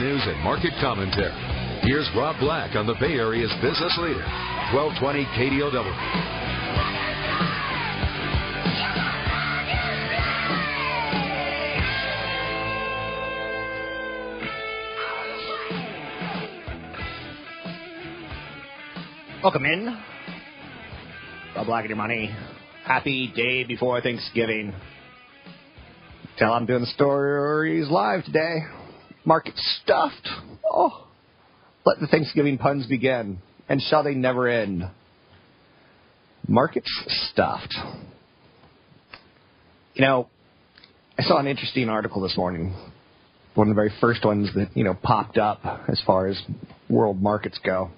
news and market commentary. Here's Rob Black on the Bay Area's business leader, 1220 KDOW. Welcome in. Rob Black and your money. Happy day before Thanksgiving. Tell I'm doing the stories live today. Market stuffed. Oh, let the Thanksgiving puns begin. And shall they never end? Markets stuffed. You know, I saw an interesting article this morning. One of the very first ones that, you know, popped up as far as world markets go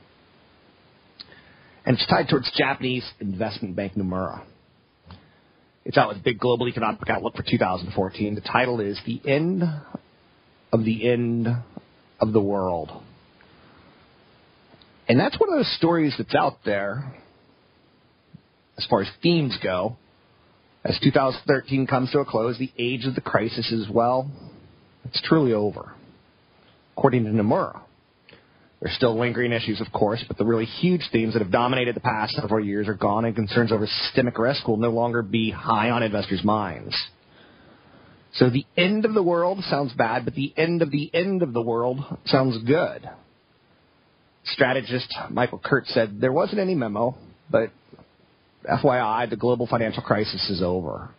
and it's tied towards Japanese investment bank Nomura. It's out with big global economic outlook for 2014. The title is The End of the End of the World. And that's one of those stories that's out there as far as themes go. As 2013 comes to a close, the age of the crisis is, well, it's truly over, according to Nomura. There's still lingering issues, of course, but the really huge themes that have dominated the past several years are gone, and concerns over systemic risk will no longer be high on investors' minds. So the end of the world sounds bad, but the end of the end of the world sounds good. Strategist Michael Kurtz said there wasn't any memo, but FYI, the global financial crisis is over.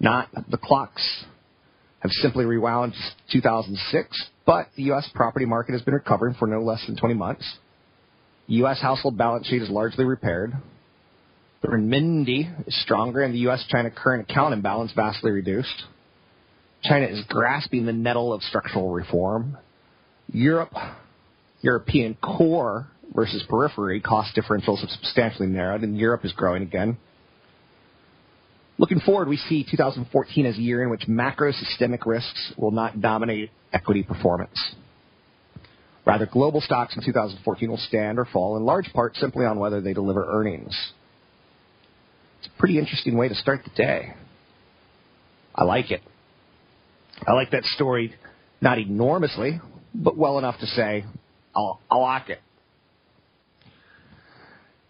Not the clocks have simply rewound to 2006, but the U.S. property market has been recovering for no less than 20 months. U.S. household balance sheet is largely repaired. The renminbi is stronger, and the U.S.-China current account imbalance vastly reduced. China is grasping the nettle of structural reform. Europe, European core versus periphery cost differentials have substantially narrowed, and Europe is growing again. Looking forward, we see 2014 as a year in which macro systemic risks will not dominate equity performance. Rather, global stocks in 2014 will stand or fall in large part simply on whether they deliver earnings. It's a pretty interesting way to start the day. I like it. I like that story, not enormously, but well enough to say, I'll, I like it.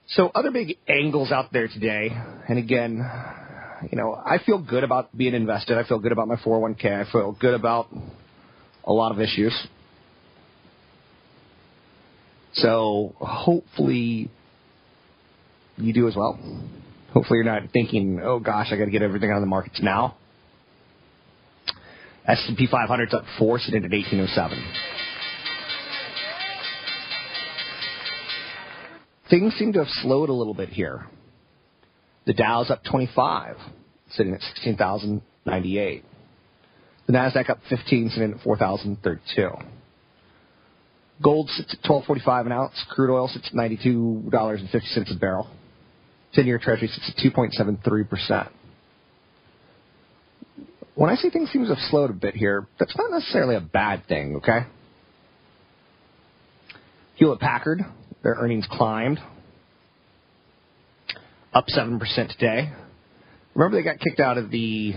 So, other big angles out there today, and again, you know, I feel good about being invested. I feel good about my 401k. I feel good about a lot of issues. So hopefully you do as well. Hopefully you're not thinking, oh gosh, I got to get everything out of the markets now. S&P 500's up four, sitting at 1807. Things seem to have slowed a little bit here. The Dow's up 25, sitting at 16,098. The Nasdaq up 15, sitting at 4,032. Gold sits at 12.45 an ounce. Crude oil sits at $92.50 a barrel. 10-year Treasury sits at 2.73 percent. When I say things seem to have slowed a bit here, that's not necessarily a bad thing, okay? Hewlett Packard, their earnings climbed up 7% today. Remember they got kicked out of the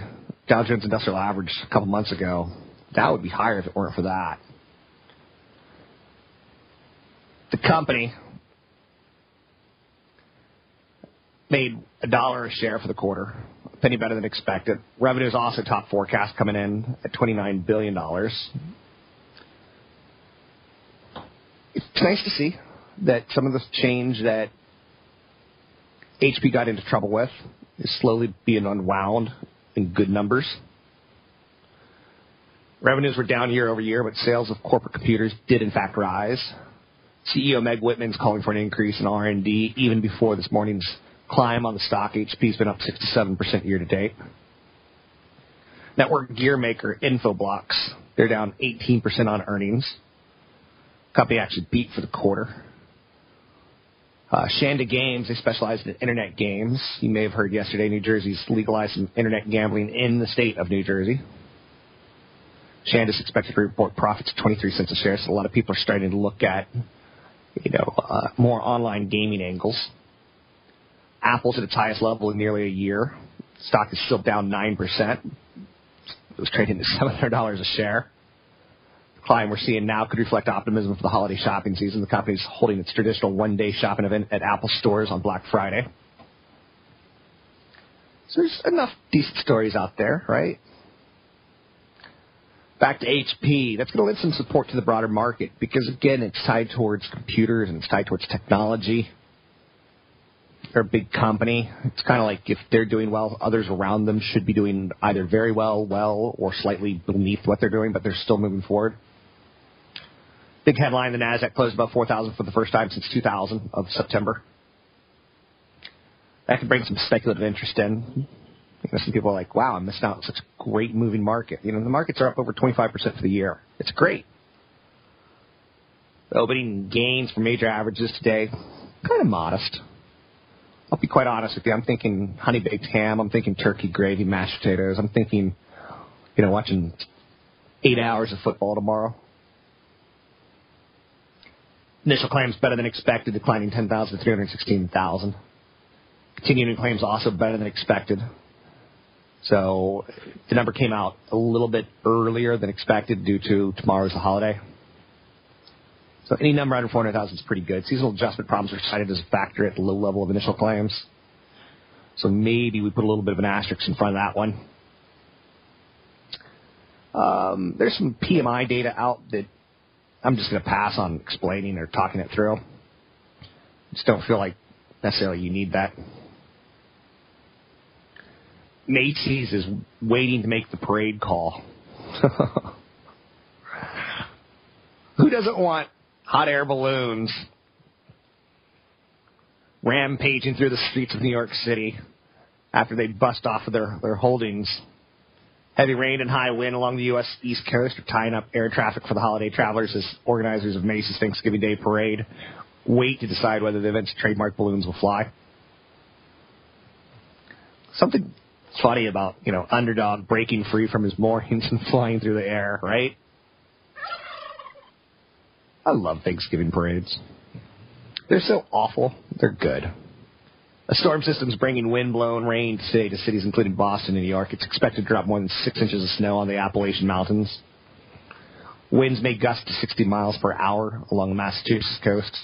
Dow Jones Industrial Average a couple months ago. That would be higher if it weren't for that. The company made a dollar a share for the quarter, penny better than expected. Revenue is also top forecast coming in at $29 billion. it's nice to see that some of the change that HP got into trouble with is slowly being unwound in good numbers. Revenues were down year over year, but sales of corporate computers did in fact rise. CEO Meg Whitman's calling for an increase in R&D even before this morning's climb on the stock. HP's been up 67% year to date. Network gear maker Infoblox, they're down 18% on earnings. Company actually beat for the quarter. Uh, Shanda Games, they specialize in internet games. You may have heard yesterday New Jersey's legalized internet gambling in the state of New Jersey. Shanda's expected to report profits of 23 cents a share, so a lot of people are starting to look at, you know, uh, more online gaming angles. Apple's at its highest level in nearly a year. Stock is still down 9%. It was trading at $700 a share The climb we're seeing now could reflect optimism for the holiday shopping season. The company's holding its traditional one-day shopping event at Apple stores on Black Friday. So there's enough decent stories out there, right? Back to HP. That's going to lend some support to the broader market because, again, it's tied towards computers and it's tied towards technology. A big company. It's kind of like if they're doing well, others around them should be doing either very well, well, or slightly beneath what they're doing, but they're still moving forward. Big headline: the Nasdaq closed above 4,000 for the first time since 2000 of September. That could bring some speculative interest in. You know, some people are like, "Wow, I'm missing out on such a great moving market." You know, the markets are up over 25% for the year. It's great. The opening gains for major averages today, kind of modest. I'll be quite honest with you. I'm thinking honey baked ham. I'm thinking turkey gravy, mashed potatoes. I'm thinking, you know, watching eight hours of football tomorrow. Initial claims better than expected, declining 10,000 to 316,000. Continuing claims also better than expected. So the number came out a little bit earlier than expected due to tomorrow's the holiday. So any number under 400,000 is pretty good. Seasonal adjustment problems are cited as a factor at the low level of initial claims. So maybe we put a little bit of an asterisk in front of that one. Um, there's some PMI data out that I'm just going to pass on explaining or talking it through. Just don't feel like necessarily you need that. Macy's is waiting to make the parade call. Who doesn't want hot air balloons rampaging through the streets of New York City after they bust off of their, their holdings? Heavy rain and high wind along the U.S. East Coast are tying up air traffic for the holiday travelers as organizers of Macy's Thanksgiving Day Parade wait to decide whether the event's trademark balloons will fly. Something funny about, you know, underdog breaking free from his moorings and flying through the air, right? I love Thanksgiving parades. They're so awful, they're good. A storm system is bringing wind-blown rain today to cities including Boston and New York. It's expected to drop more than six inches of snow on the Appalachian Mountains. Winds may gust to 60 miles per hour along the Massachusetts coast.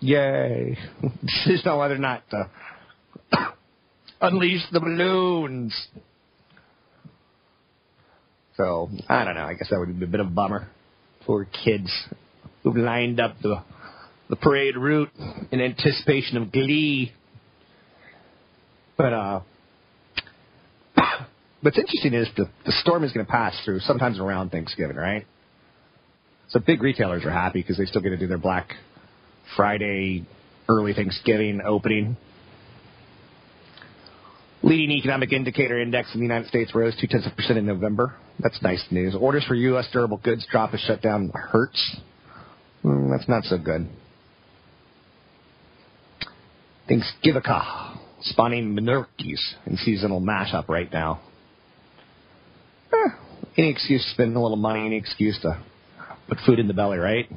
Yay! Decision on whether or not to unleash the balloons. So I don't know. I guess that would be a bit of a bummer for kids who've lined up the the parade route in anticipation of glee. But uh, what's interesting is the the storm is going to pass through sometimes around Thanksgiving, right? So big retailers are happy because they still get to do their Black Friday, early Thanksgiving opening. Leading economic indicator index in the United States rose two tenths of percent in November. That's nice news. Orders for U.S. durable goods drop as shutdown hurts. Mm, that's not so good. Thanksgiving spawning Menurkeys in seasonal mashup right now. Eh, any excuse to spend a little money, any excuse to put food in the belly, right?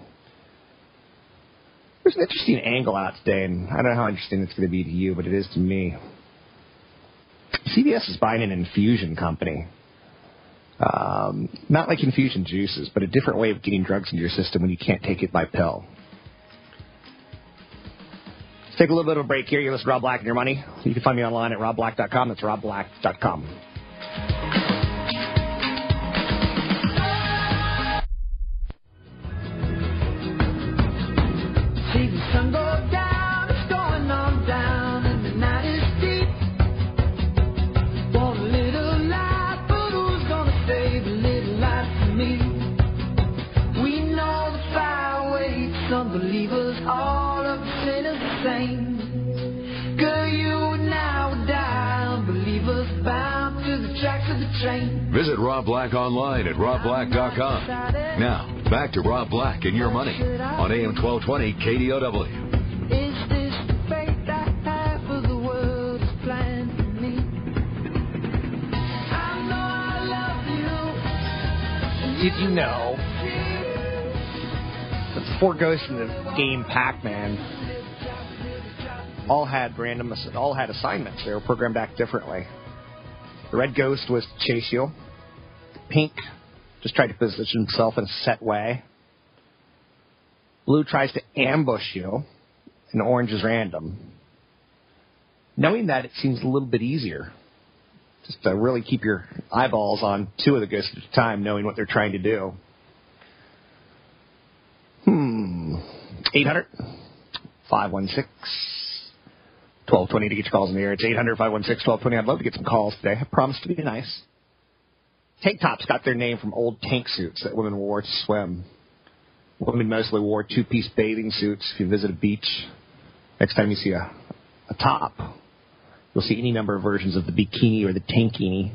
There's an interesting angle out today, and I don't know how interesting it's going to be to you, but it is to me. CVS is buying an infusion company. Um, not like infusion juices, but a different way of getting drugs into your system when you can't take it by pill. Let's take a little bit of a break here. You're listening to Rob Black and Your Money. You can find me online at robblack.com. That's robblack.com. online at robblack.com. Now, back to Rob Black and your money on AM 1220 KDOW. Is this the fate I have for the world is planned for me? I know I love you. Did you know that the four ghosts in the game Pac-Man all had random, all had assignments. They were programmed to act differently. The red ghost was to chase you. Pink just tried to position himself in a set way. Blue tries to ambush you, and orange is random. Knowing that, it seems a little bit easier. Just to really keep your eyeballs on two of the ghosts at a time, knowing what they're trying to do. Hmm. 800 516 1220 to get your calls in the air. It's 800 516 1220. I'd love to get some calls today. I promise to be nice. Tank tops got their name from old tank suits that women wore to swim. Women mostly wore two piece bathing suits if you visit a beach. Next time you see a, a top, you'll see any number of versions of the bikini or the tankini.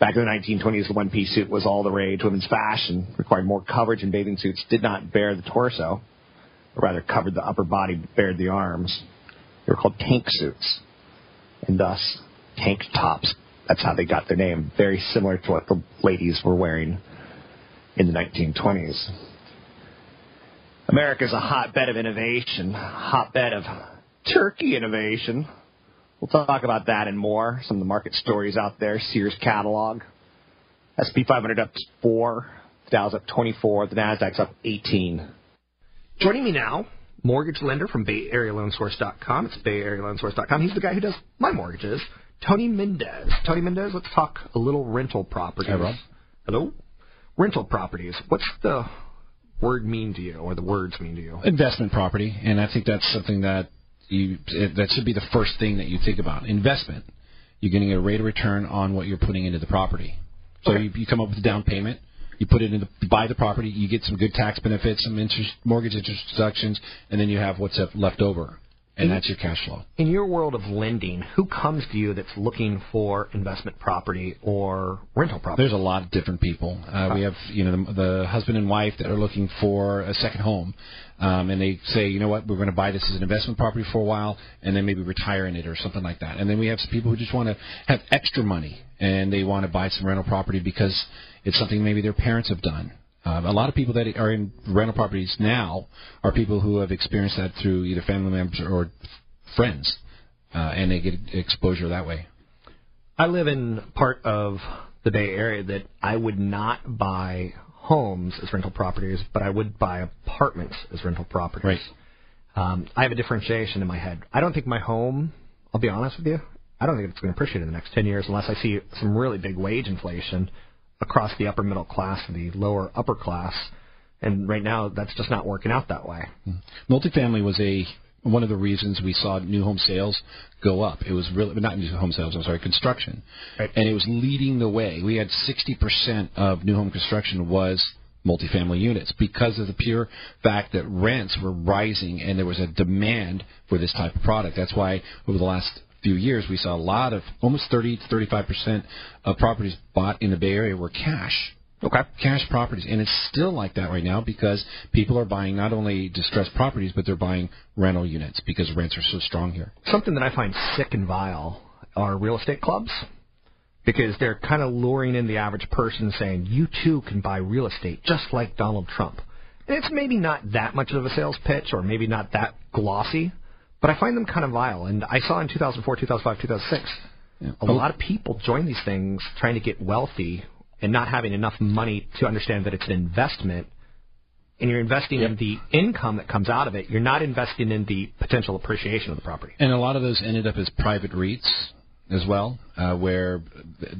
Back in the 1920s, the one piece suit was all the rage. Women's fashion required more coverage, and bathing suits did not bare the torso, but rather covered the upper body, but bared the arms. They were called tank suits, and thus tank tops. That's how they got their name. Very similar to what the ladies were wearing in the 1920s. America's a hotbed of innovation, hotbed of turkey innovation. We'll talk about that and more. Some of the market stories out there. Sears catalog. SP 500 up 4. The Dow's up 24. The Nasdaq's up 18. Joining me now, mortgage lender from BayAreaLoanSource.com. It's BayAreaLoanSource.com. He's the guy who does my mortgages. Tony Mendez. Tony Mendez, let's talk a little rental properties. Rob. Hello? Rental properties. What's the word mean to you, or the words mean to you? Investment property, and I think that's something that you that should be the first thing that you think about. Investment. You're getting a rate of return on what you're putting into the property. So Okay. you, you come up with a down payment. You put it in, the, buy the property. You get some good tax benefits, some interest, mortgage interest deductions, and then you have what's left over, and that's your cash flow. In your world of lending, who comes to you that's looking for investment property or rental property? There's a lot of different people. Uh, we have, you know, the, the husband and wife that are looking for a second home, um, and they say, you know what, we're going to buy this as an investment property for a while, and then maybe retire in it or something like that. And then we have some people who just want to have extra money, and they want to buy some rental property because it's something maybe their parents have done. Um, a lot of people that are in rental properties now are people who have experienced that through either family members or friends, uh, and they get exposure that way. I live in part of the Bay Area that I would not buy homes as rental properties, but I would buy apartments as rental properties. Right. Um, I have a differentiation in my head. I don't think my home, I'll be honest with you, I don't think it's going to appreciate in the next 10 years unless I see some really big wage inflation across the upper middle class and the lower upper class. And right now, that's just not working out that way. Hmm. Multifamily was a one of the reasons we saw new home sales go up. It was really not new home sales. I'm sorry, construction, Right. and it was leading the way. We had 60% of new home construction was multifamily units because of the pure fact that rents were rising and there was a demand for this type of product. That's why over the last few years we saw a lot of almost 30 to 35 percent of properties bought in the Bay Area were cash Okay. cash properties, and it's still like that right now because people are buying not only distressed properties, but they're buying rental units because rents are so strong here. Something that I find sick and vile are real estate clubs because they're kind of luring in the average person saying, you too can buy real estate just like Donald Trump. And it's maybe not that much of a sales pitch or maybe not that glossy, but I find them kind of vile. And I saw in 2004, 2005, 2006, a lot of people join these things trying to get wealthy and not having enough money to understand that it's an investment and you're investing in the income that comes out of it. You're not investing in the potential appreciation of the property. And a lot of those ended up as private REITs as well, uh, where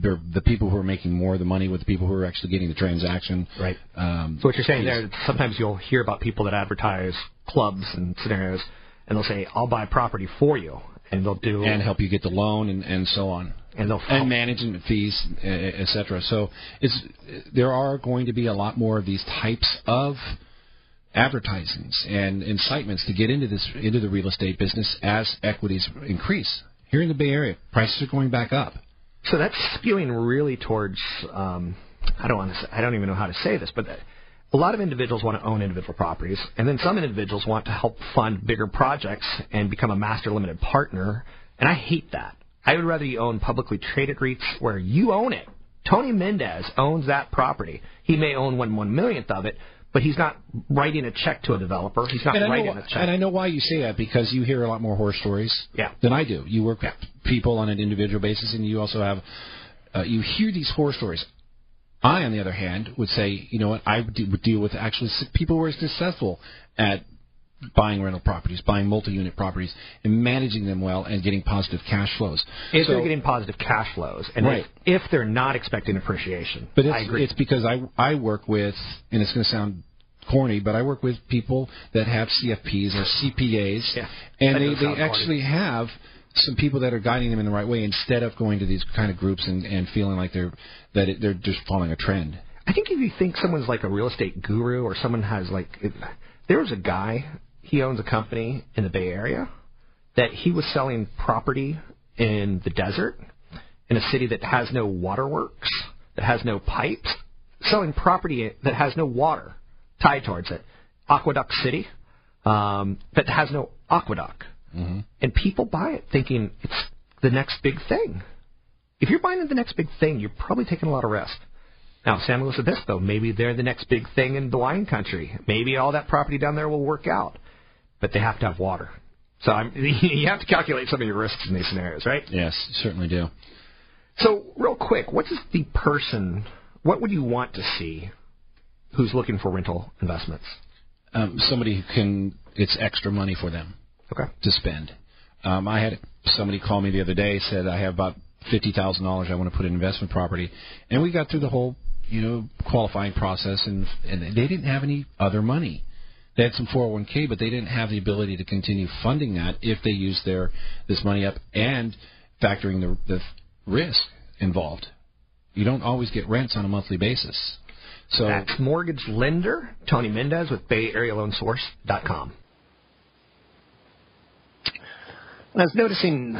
they're the people who are making more of the money with the people who are actually getting the transaction. Right. Um, So what you're saying there, sometimes you'll hear about people that advertise clubs and scenarios, and they'll say, "I'll buy property for you," and they'll do and help you get the loan and, and so on. and they'll and management fees, e- e- So it's there are going to be a lot more of these types of advertisings and incitements to get into this into the real estate business as equities increase. Here in the Bay Area, prices are going back up. So that's skewing really towards. Um, I don't want to. Say, I don't even know how to say this, but a lot of individuals want to own individual properties, and then some individuals want to help fund bigger projects and become a master limited partner. And I hate that. I would rather you own publicly traded REITs where you own it. Tony Mendez owns that property. He may own one one millionth of it, but he's not writing a check to a developer. He's not writing know, a check. and I know why you say that because you hear a lot more horror stories Yeah. than I do. You work with people on an individual basis, and you also have uh, you hear these horror stories. I, on the other hand, would say, you know what, I would deal with actually people who are successful at buying rental properties, buying multi-unit properties, and managing them well and getting positive cash flows. if So- they're getting positive cash flows, and Right. if, if they're not expecting appreciation, But it's, I agree. it's because I I work with, and it's going to sound corny, but I work with people that have CFPs or CPAs, Yeah, and they they corny. actually have some people that are guiding them in the right way instead of going to these kind of groups and, and feeling like they're that it, they're just following a trend. I think if you think someone's like a real estate guru or someone has like, if, there was a guy, he owns a company in the Bay Area that he was selling property in the desert in a city that has no waterworks, that has no pipes, selling property that has no water tied towards it. Aqueduct City, um, that has no aqueduct. Mm-hmm. And people buy it thinking it's the next big thing. If you're buying the next big thing, you're probably taking a lot of risk. Now, San Luis Obispo, maybe they're the next big thing in the wine country. Maybe all that property down there will work out, but they have to have water. So I'm, you have to calculate some of your risks in these scenarios, right? Yes, certainly do. So, real quick, what does the person, what would you want to see who's looking for rental investments? Um, somebody who can, it's extra money for them. Okay. to spend. Um, I had somebody call me the other day said I have about fifty thousand dollars I want to put in investment property, and we got through the whole you know qualifying process, and and they didn't have any other money. They had some 401k, but they didn't have the ability to continue funding that if they used their this money up and factoring the the risk involved. You don't always get rents on a monthly basis. So That's mortgage lender Tony Mendez with BayAreaLoanSource.com. And I was noticing,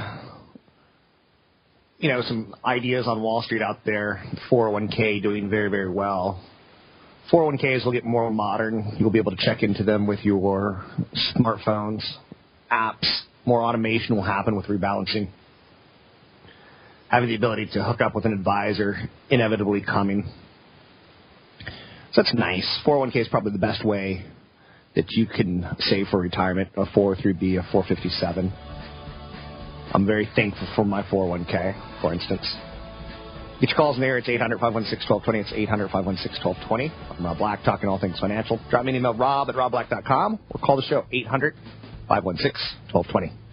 you know, some ideas on Wall Street out there. 401k doing very, very well. 401ks will get more modern. You'll be able to check into them with your smartphones, apps. More automation will happen with rebalancing. Having the ability to hook up with an advisor inevitably coming. So that's nice. 401k is probably the best way that you can save for retirement. A 403b, a 457. I'm very thankful for my 401k, for instance. Get your calls in there. It's 800 516 1220. It's 800 516 1220. I'm Rob Black, talking all things financial. Drop me an email, rob at robblack.com, or call the show, 800 516 1220.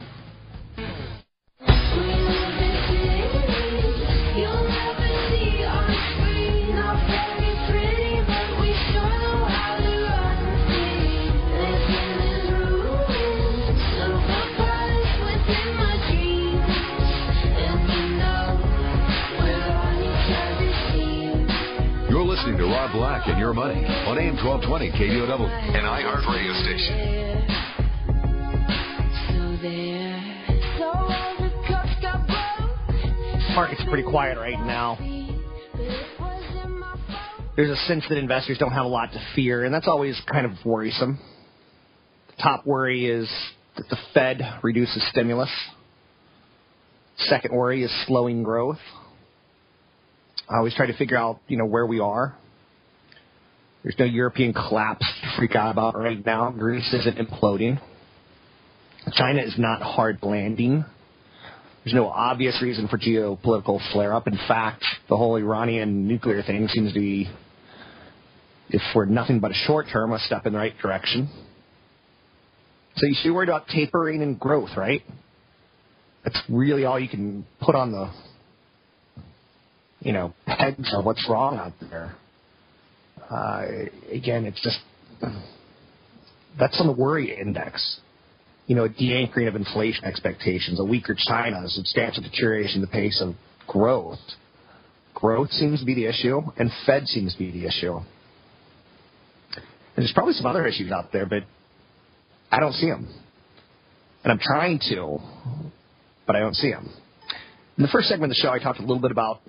Listening to Rob Black and Your Money on AM 1220 KDOW, an iHeart radio station. Market's pretty quiet right now. There's a sense that investors don't have a lot to fear, and that's always kind of worrisome. The top worry is that the Fed reduces stimulus. Second worry is slowing growth. I always try to figure out, you know, where we are. There's no European collapse to freak out about right now. Greece isn't imploding. China is not hard landing. There's no obvious reason for geopolitical flare up. In fact, the whole Iranian nuclear thing seems to be, if for nothing but a short term, a step in the right direction. So you should be worried about tapering and growth, right? That's really all you can put on the, you know, pegs of what's wrong out there. Uh, again, it's just, that's on the worry index you know, de-anchoring of inflation expectations, a weaker China, a substantial deterioration in the pace of growth. Growth seems to be the issue, and Fed seems to be the issue. And there's probably some other issues out there, but I don't see them. And I'm trying to, but I don't see them. In the first segment of the show, I talked a little bit about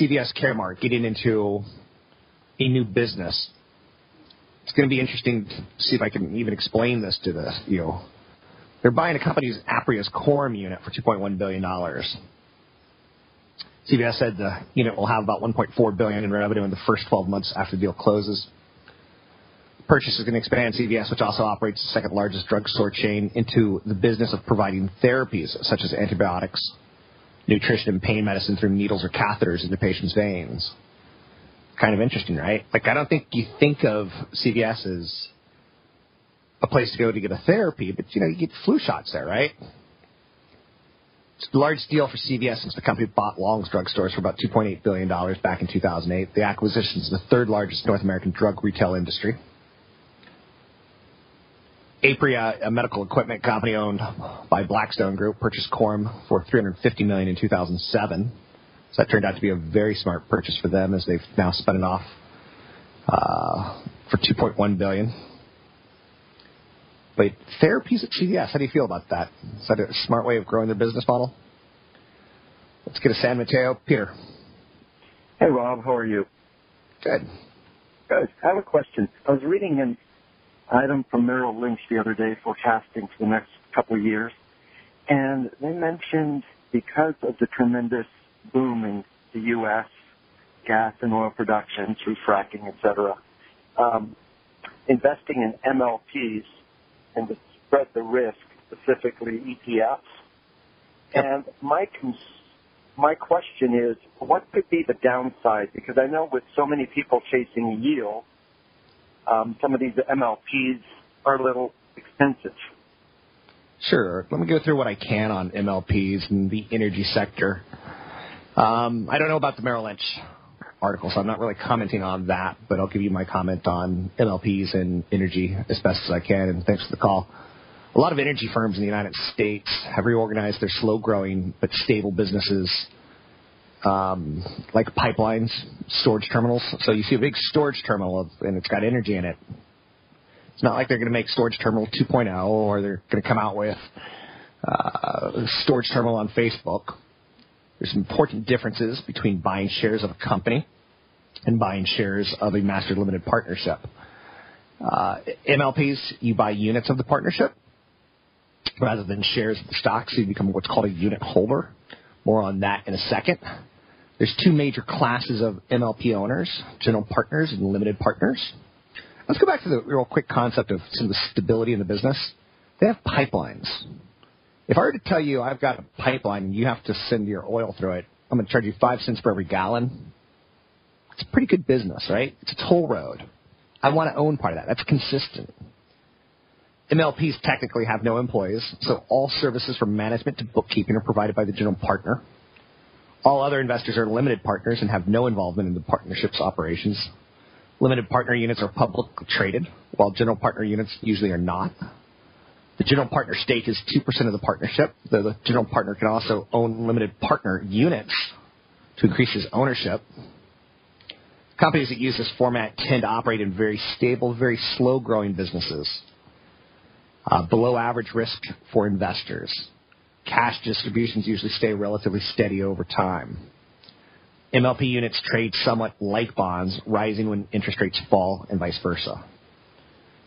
CVS Caremark getting into a new business. It's going to be interesting to see if I can even explain this to the you know. They're buying a company's Apria's Coram unit for 2.1 billion dollars. CVS said the unit will have about 1.4 billion in revenue in the first 12 months after the deal closes. Purchase is going to expand CVS, which also operates the second largest drugstore chain, into the business of providing therapies such as antibiotics, nutrition, and pain medicine through needles or catheters into patients' veins. Kind of interesting, right? Like I don't think you think of CVS as a place to go to get a therapy, but you know you get flu shots there, right? It's a large deal for CVS since the company bought Long's drugstores for about $2.8 billion back in 2008. The acquisition is the third largest North American drug retail industry. Apria, a medical equipment company owned by Blackstone Group, purchased Coram for $350 million in 2007. So that turned out to be a very smart purchase for them, as they've now spun it off uh, for 2.1 billion. But therapies at CVS, how do you feel about that? Is that a smart way of growing their business model? Let's get a San Mateo. Peter. Hey, Rob. How are you? Good. Good. I have a question. I was reading an item from Merrill Lynch the other day forecasting for the next couple of years, and they mentioned because of the tremendous boom in the U.S. gas and oil production through fracking, et cetera, um, investing in MLPs and to spread the risk, specifically ETFs. And my cons- my question is, what could be the downside? Because I know with so many people chasing yield, um, some of these MLPs are a little expensive. Sure. Let me go through what I can on MLPs and the energy sector. Um, I don't know about the Merrill Lynch article, so I'm not really commenting on that, but I'll give you my comment on MLPs and energy as best as I can, and thanks for the call. A lot of energy firms in the United States have reorganized their slow growing but stable businesses um, like pipelines, storage terminals. So you see a big storage terminal of, and it's got energy in it. It's not like they're going to make storage terminal 2.0 or they're going to come out with uh, storage terminal on Facebook. There's important differences between buying shares of a company and buying shares of a master limited partnership. Uh, MLPs, you buy units of the partnership rather than shares of the stock, so you become what's called a unit holder. More on that in a second. There's two major classes of MLP owners, general partners and limited partners. Let's go back to the real quick concept of some of the stability in the business. They have pipelines. If I were to tell you I've got a pipeline and you have to send your oil through it, I'm going to charge you five cents for every gallon. It's a pretty good business, right? It's a toll road. I want to own part of that. That's consistent. MLPs technically have no employees, so all services from management to bookkeeping are provided by the general partner. All other investors are limited partners and have no involvement in the partnership's operations. Limited partner units are publicly traded, while general partner units usually are not. The general partner stake is 2% of the partnership. The, the general partner can also own limited partner units to increase his ownership. Companies that use this format tend to operate in very stable, very slow growing businesses. Uh, below average risk for investors. Cash distributions usually stay relatively steady over time. MLP units trade somewhat like bonds, rising when interest rates fall and vice versa.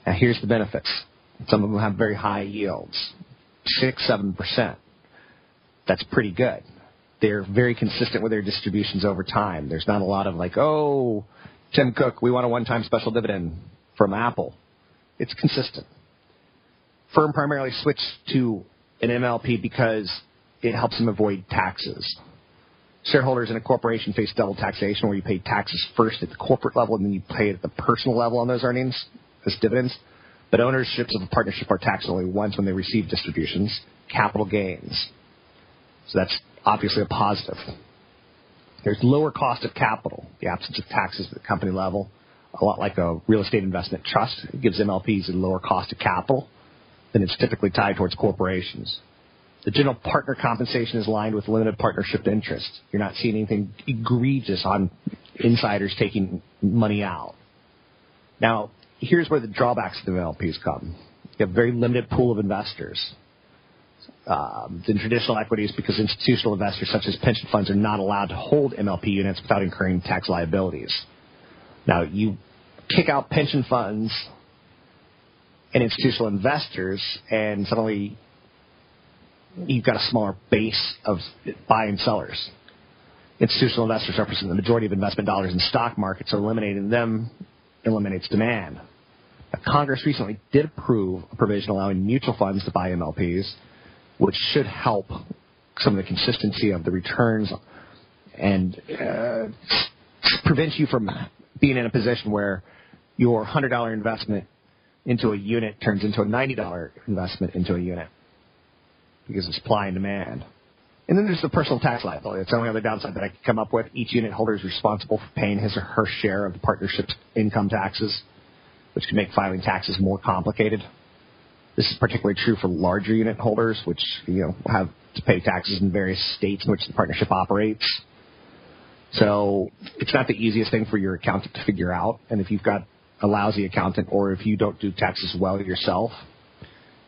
Now here's the benefits. Some of them have very high yields, six, seven percent. That's pretty good. They're very consistent with their distributions over time. There's not a lot of like, oh, Tim Cook, we want a one-time special dividend from Apple. It's consistent firm primarily switched to an MLP because it helps them avoid taxes. Shareholders in a corporation face double taxation where you pay taxes first at the corporate level and then you pay it at the personal level on those earnings as dividends. But ownerships of a partnership are taxed only once when they receive distributions, capital gains. So that's obviously a positive. There's lower cost of capital, the absence of taxes at the company level, a lot like a real estate investment trust. It gives MLPs a lower cost of capital than it's typically tied towards corporations. The general partner compensation is aligned with limited partnership interests. You're not seeing anything egregious on insiders taking money out. Now, here's where the drawbacks of the MLPs come. You have a very limited pool of investors. um, than traditional equities because institutional investors such as pension funds are not allowed to hold MLP units without incurring tax liabilities. Now, you kick out pension funds and institutional investors, and suddenly you've got a smaller base of buying sellers. Institutional investors represent the majority of investment dollars in stock markets, so eliminating them eliminates demand. Congress recently did approve a provision allowing mutual funds to buy MLPs, which should help some of the consistency of the returns and uh, prevent you from being in a position where your $100 investment into a unit turns into a $90 investment into a unit because of supply and demand. And then there's the personal tax liability. It's the only other downside that I could come up with. Each unit holder is responsible for paying his or her share of the partnership's income taxes, which can make filing taxes more complicated. This is particularly true for larger unit holders, which you know have to pay taxes in various states in which the partnership operates. So it's not the easiest thing for your accountant to figure out. And if you've got a lousy accountant, or if you don't do taxes well yourself,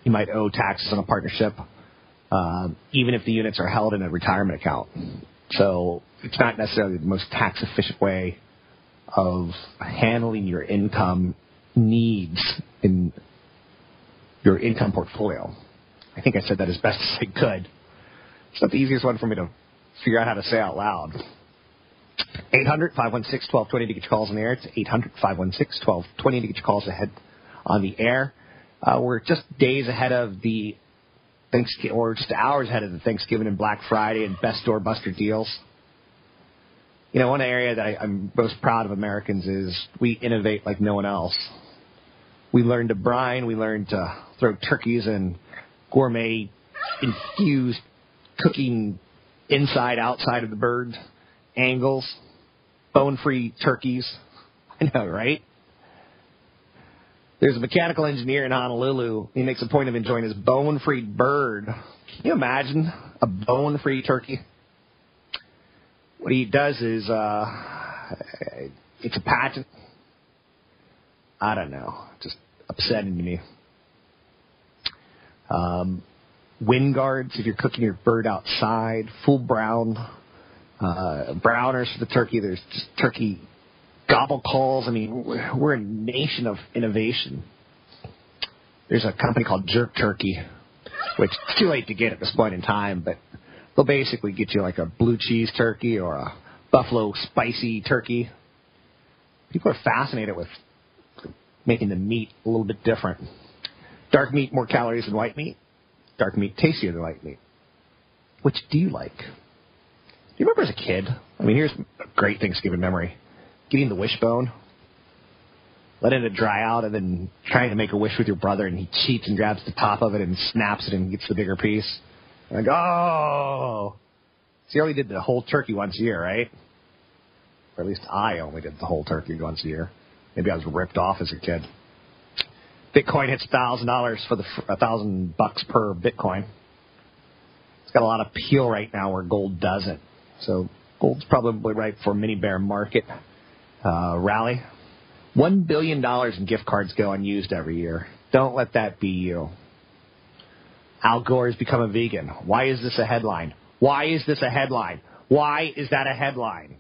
you might owe taxes on a partnership um, even if the units are held in a retirement account. So it's not necessarily the most tax efficient way of handling your income needs in your income portfolio. I think I said that as best as I could. It's not the easiest one for me to figure out how to say out loud. 800 516 1220 to get your calls on the air. It's 800 516 1220 to get your calls ahead on the air. Uh, we're just days ahead of the Thanksgiving, or just hours ahead of the Thanksgiving and Black Friday and best doorbuster deals. You know, one area that I, I'm most proud of Americans is we innovate like no one else. We learn to brine, we learn to throw turkeys and gourmet infused cooking inside, outside of the bird angles, bone free turkeys. I know, right? There's a mechanical engineer in Honolulu. He makes a point of enjoying his bone-free bird. Can you imagine a bone-free turkey? What he does is, uh, it's a patent. I don't know, just upsetting to me. Um, wind guards if you're cooking your bird outside, full brown, uh, browners for the turkey. There's just turkey gobble calls. I mean, we're a nation of innovation. There's a company called Jerk Turkey, which it's too late to get at this point in time, but they'll basically get you like a blue cheese turkey or a buffalo spicy turkey. People are fascinated with making the meat a little bit different. Dark meat more calories than white meat. Dark meat tastier than white meat. Which do you like? Do you remember as a kid? I mean, here's a great Thanksgiving memory getting the wishbone, letting it dry out, and then trying to make a wish with your brother, and he cheats and grabs the top of it and snaps it and gets the bigger piece. And oh. I go, oh. So you only did the whole turkey once a year, right? Or at least I only did the whole turkey once a year. Maybe I was ripped off as a kid. Bitcoin hits thousand dollars for the thousand bucks per Bitcoin. It's got a lot of appeal right now where gold doesn't. So gold's probably right for mini bear market uh, rally. One billion dollars in gift cards go unused every year. Don't let that be you. Al Gore has become a vegan. Why is this a headline? Why is this a headline? Why is that a headline?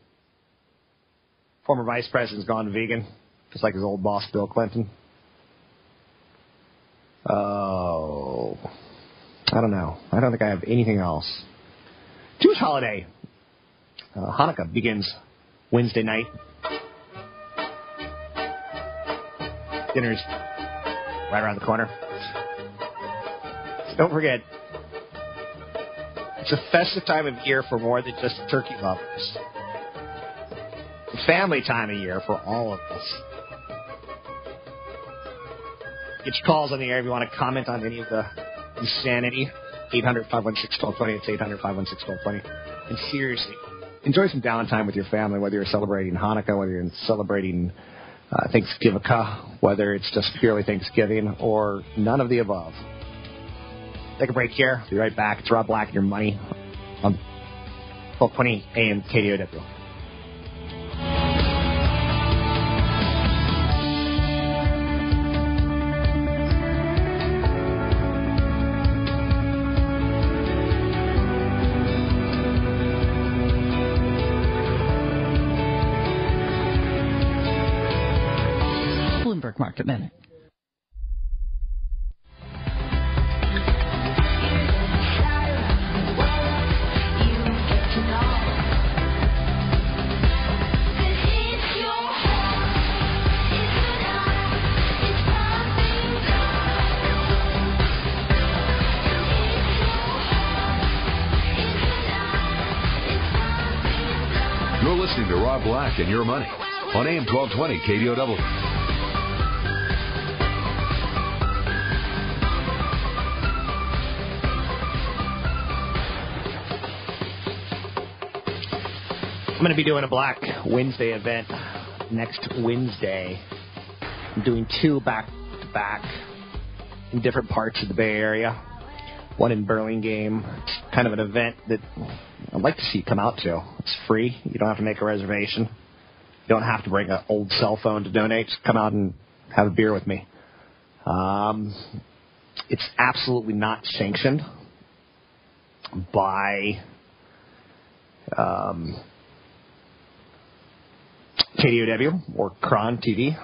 Former vice president's gone vegan, just like his old boss Bill Clinton. Oh, I don't know. I don't think I have anything else. Jewish holiday. Uh, Hanukkah begins Wednesday night Dinner's right around the corner. Don't forget, it's a festive time of year for more than just turkey lovers. Family time of year for all of us. Get your calls on the air if you want to comment on any of the insanity. 800 516 1220. It's 800 516 1220. And seriously, enjoy some downtime with your family, whether you're celebrating Hanukkah, whether you're celebrating uh, Thanksgiving, whether it's just purely Thanksgiving or none of the above. Take a break here. Be right back. It's Rob Black and your money on 1220 AM KDOW. Rob Black and Your Money on AM 1220 KDOW. I'm going to be doing a Black Wednesday event next Wednesday. I'm doing two back to back in different parts of the Bay Area. One in Burlingame. It's kind of an event that I'd like to see you come out to. It's free. You don't have to make a reservation. You don't have to bring an old cell phone to donate. Just come out and have a beer with me. Um, it's absolutely not sanctioned by um, KDOW or Kron TV.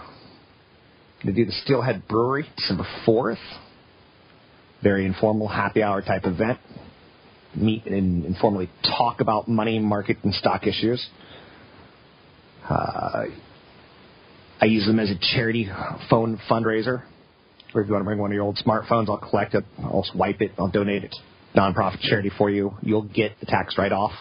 Going to do the Steelhead Brewery December 4th. Very informal happy hour type event. Meet and informally talk about money, market, and stock issues. Uh, I use them as a charity phone fundraiser. Or if you want to bring one of your old smartphones, I'll collect it, I'll swipe it, I'll donate it nonprofit charity for you. You'll get the tax write off.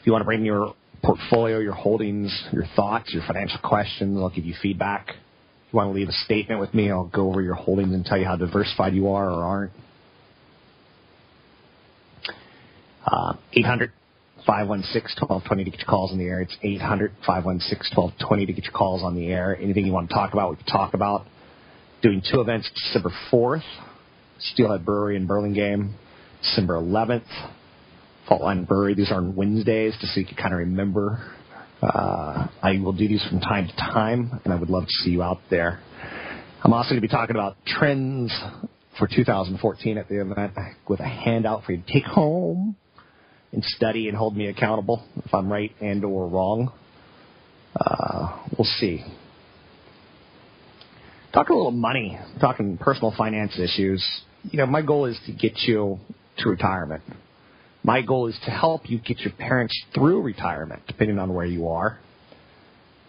If you want to bring your portfolio, your holdings, your thoughts, your financial questions, I'll give you feedback. You want to leave a statement with me, I'll go over your holdings and tell you how diversified you are or aren't. Uh, 800 516 1220 to get your calls on the air. It's 800 516 1220 to get your calls on the air. Anything you want to talk about, we can talk about. Doing two events December 4th, Steelhead Brewery in Burlingame, December 11th, Fault Line Brewery. These are on Wednesdays, just so you can kind of remember. Uh, I will do these from time to time, and I would love to see you out there. I'm also going to be talking about trends for 2014 at the event with a handout for you to take home and study and hold me accountable if I'm right and or wrong. Uh, we'll see. Talk a little money, talking personal finance issues. You know, my goal is to get you to retirement. My goal is to help you get your parents through retirement, depending on where you are.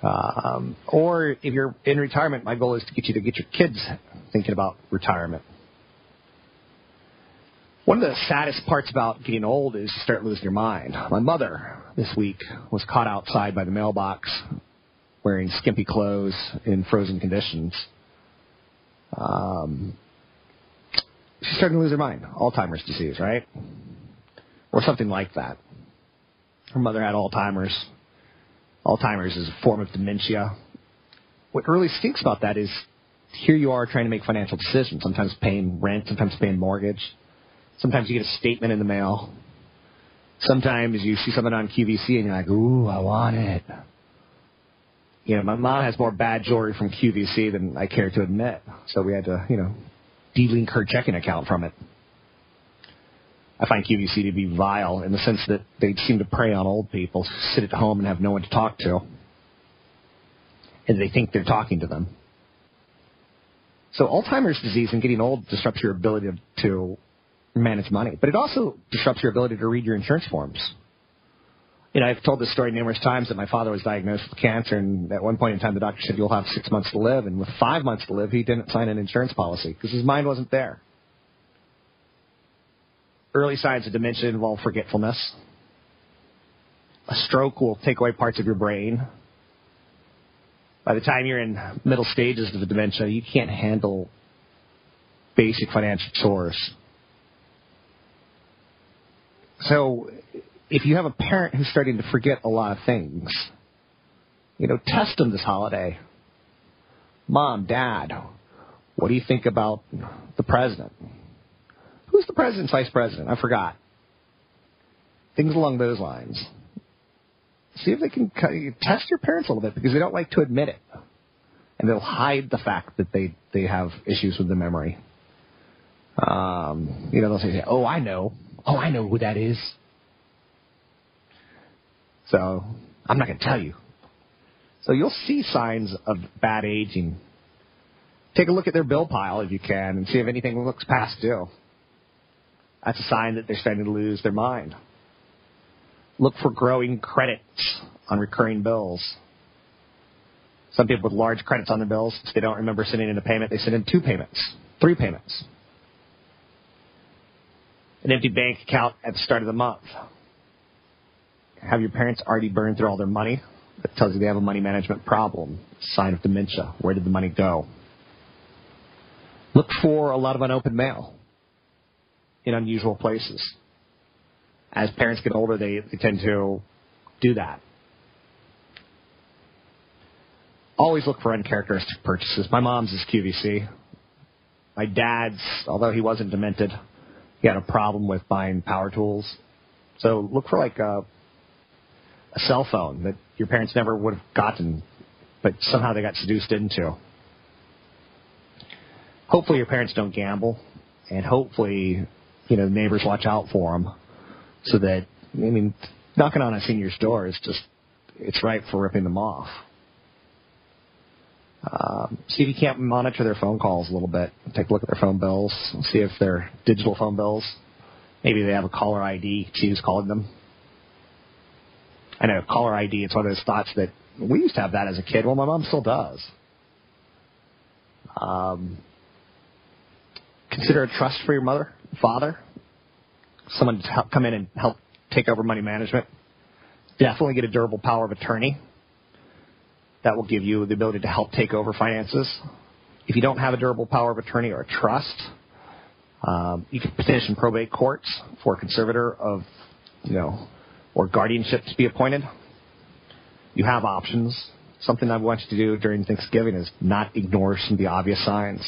Um, or if you're in retirement, my goal is to get you to get your kids thinking about retirement. One of the saddest parts about getting old is to start losing your mind. My mother this week was caught outside by the mailbox wearing skimpy clothes in frozen conditions. Um, she's starting to lose her mind. Alzheimer's disease, right? Or something like that. Her mother had Alzheimer's. Alzheimer's is a form of dementia. What really stinks about that is here you are trying to make financial decisions, sometimes paying rent, sometimes paying mortgage. Sometimes you get a statement in the mail. Sometimes you see something on QVC and you're like, ooh, I want it. You know, my mom has more bad jewelry from QVC than I care to admit. So we had to, you know, delink her checking account from it. I find QVC to be vile in the sense that they seem to prey on old people sit at home and have no one to talk to. And they think they're talking to them. So Alzheimer's disease and getting old disrupts your ability to manage money, but it also disrupts your ability to read your insurance forms. You know, I've told this story numerous times that my father was diagnosed with cancer, and at one point in time, the doctor said, You'll have six months to live. And with five months to live, he didn't sign an insurance policy because his mind wasn't there. Early signs of dementia involve forgetfulness. A stroke will take away parts of your brain. By the time you're in middle stages of the dementia, you can't handle basic financial chores. So if you have a parent who's starting to forget a lot of things, you know, test them this holiday. Mom, Dad, what do you think about the president? Who's the president's vice president? I forgot. Things along those lines. See if they can test your parents a little bit because they don't like to admit it, and they'll hide the fact that they they have issues with the memory. Um, you know, they'll say, "Oh, I know. Oh, I know who that is." So I'm not going to tell you. So you'll see signs of bad aging. Take a look at their bill pile if you can and see if anything looks past due. That's a sign that they're starting to lose their mind. Look for growing credits on recurring bills. Some people with large credits on their bills, if they don't remember sending in a payment, they send in two payments, three payments. An empty bank account at the start of the month. Have your parents already burned through all their money? That tells you they have a money management problem. Sign of dementia. Where did the money go? Look for a lot of unopened mail in unusual places. As parents get older, they, they tend to do that. Always look for uncharacteristic purchases. My mom's is QVC. My dad's, although he wasn't demented, he had a problem with buying power tools. So look for like a, a cell phone that your parents never would have gotten, but somehow they got seduced into. Hopefully your parents don't gamble, and hopefully, you know, neighbors watch out for them, so that I mean, knocking on a senior's door is just it's ripe for ripping them off. Um, see if you can't monitor their phone calls a little bit. Take a look at their phone bills. See if they're digital phone bills. Maybe they have a caller ID. See who's calling them. I know caller ID. It's one of those thoughts that we used to have that as a kid. Well, my mom still does. Um, consider a trust for your mother, father, someone to help come in and help take over money management. Definitely get a durable power of attorney. That will give you the ability to help take over finances. If you don't have a durable power of attorney or a trust, um, you can petition probate courts for a conservator of, you know, or guardianship to be appointed. You have options. Something I want you to do during Thanksgiving is not ignore some of the obvious signs.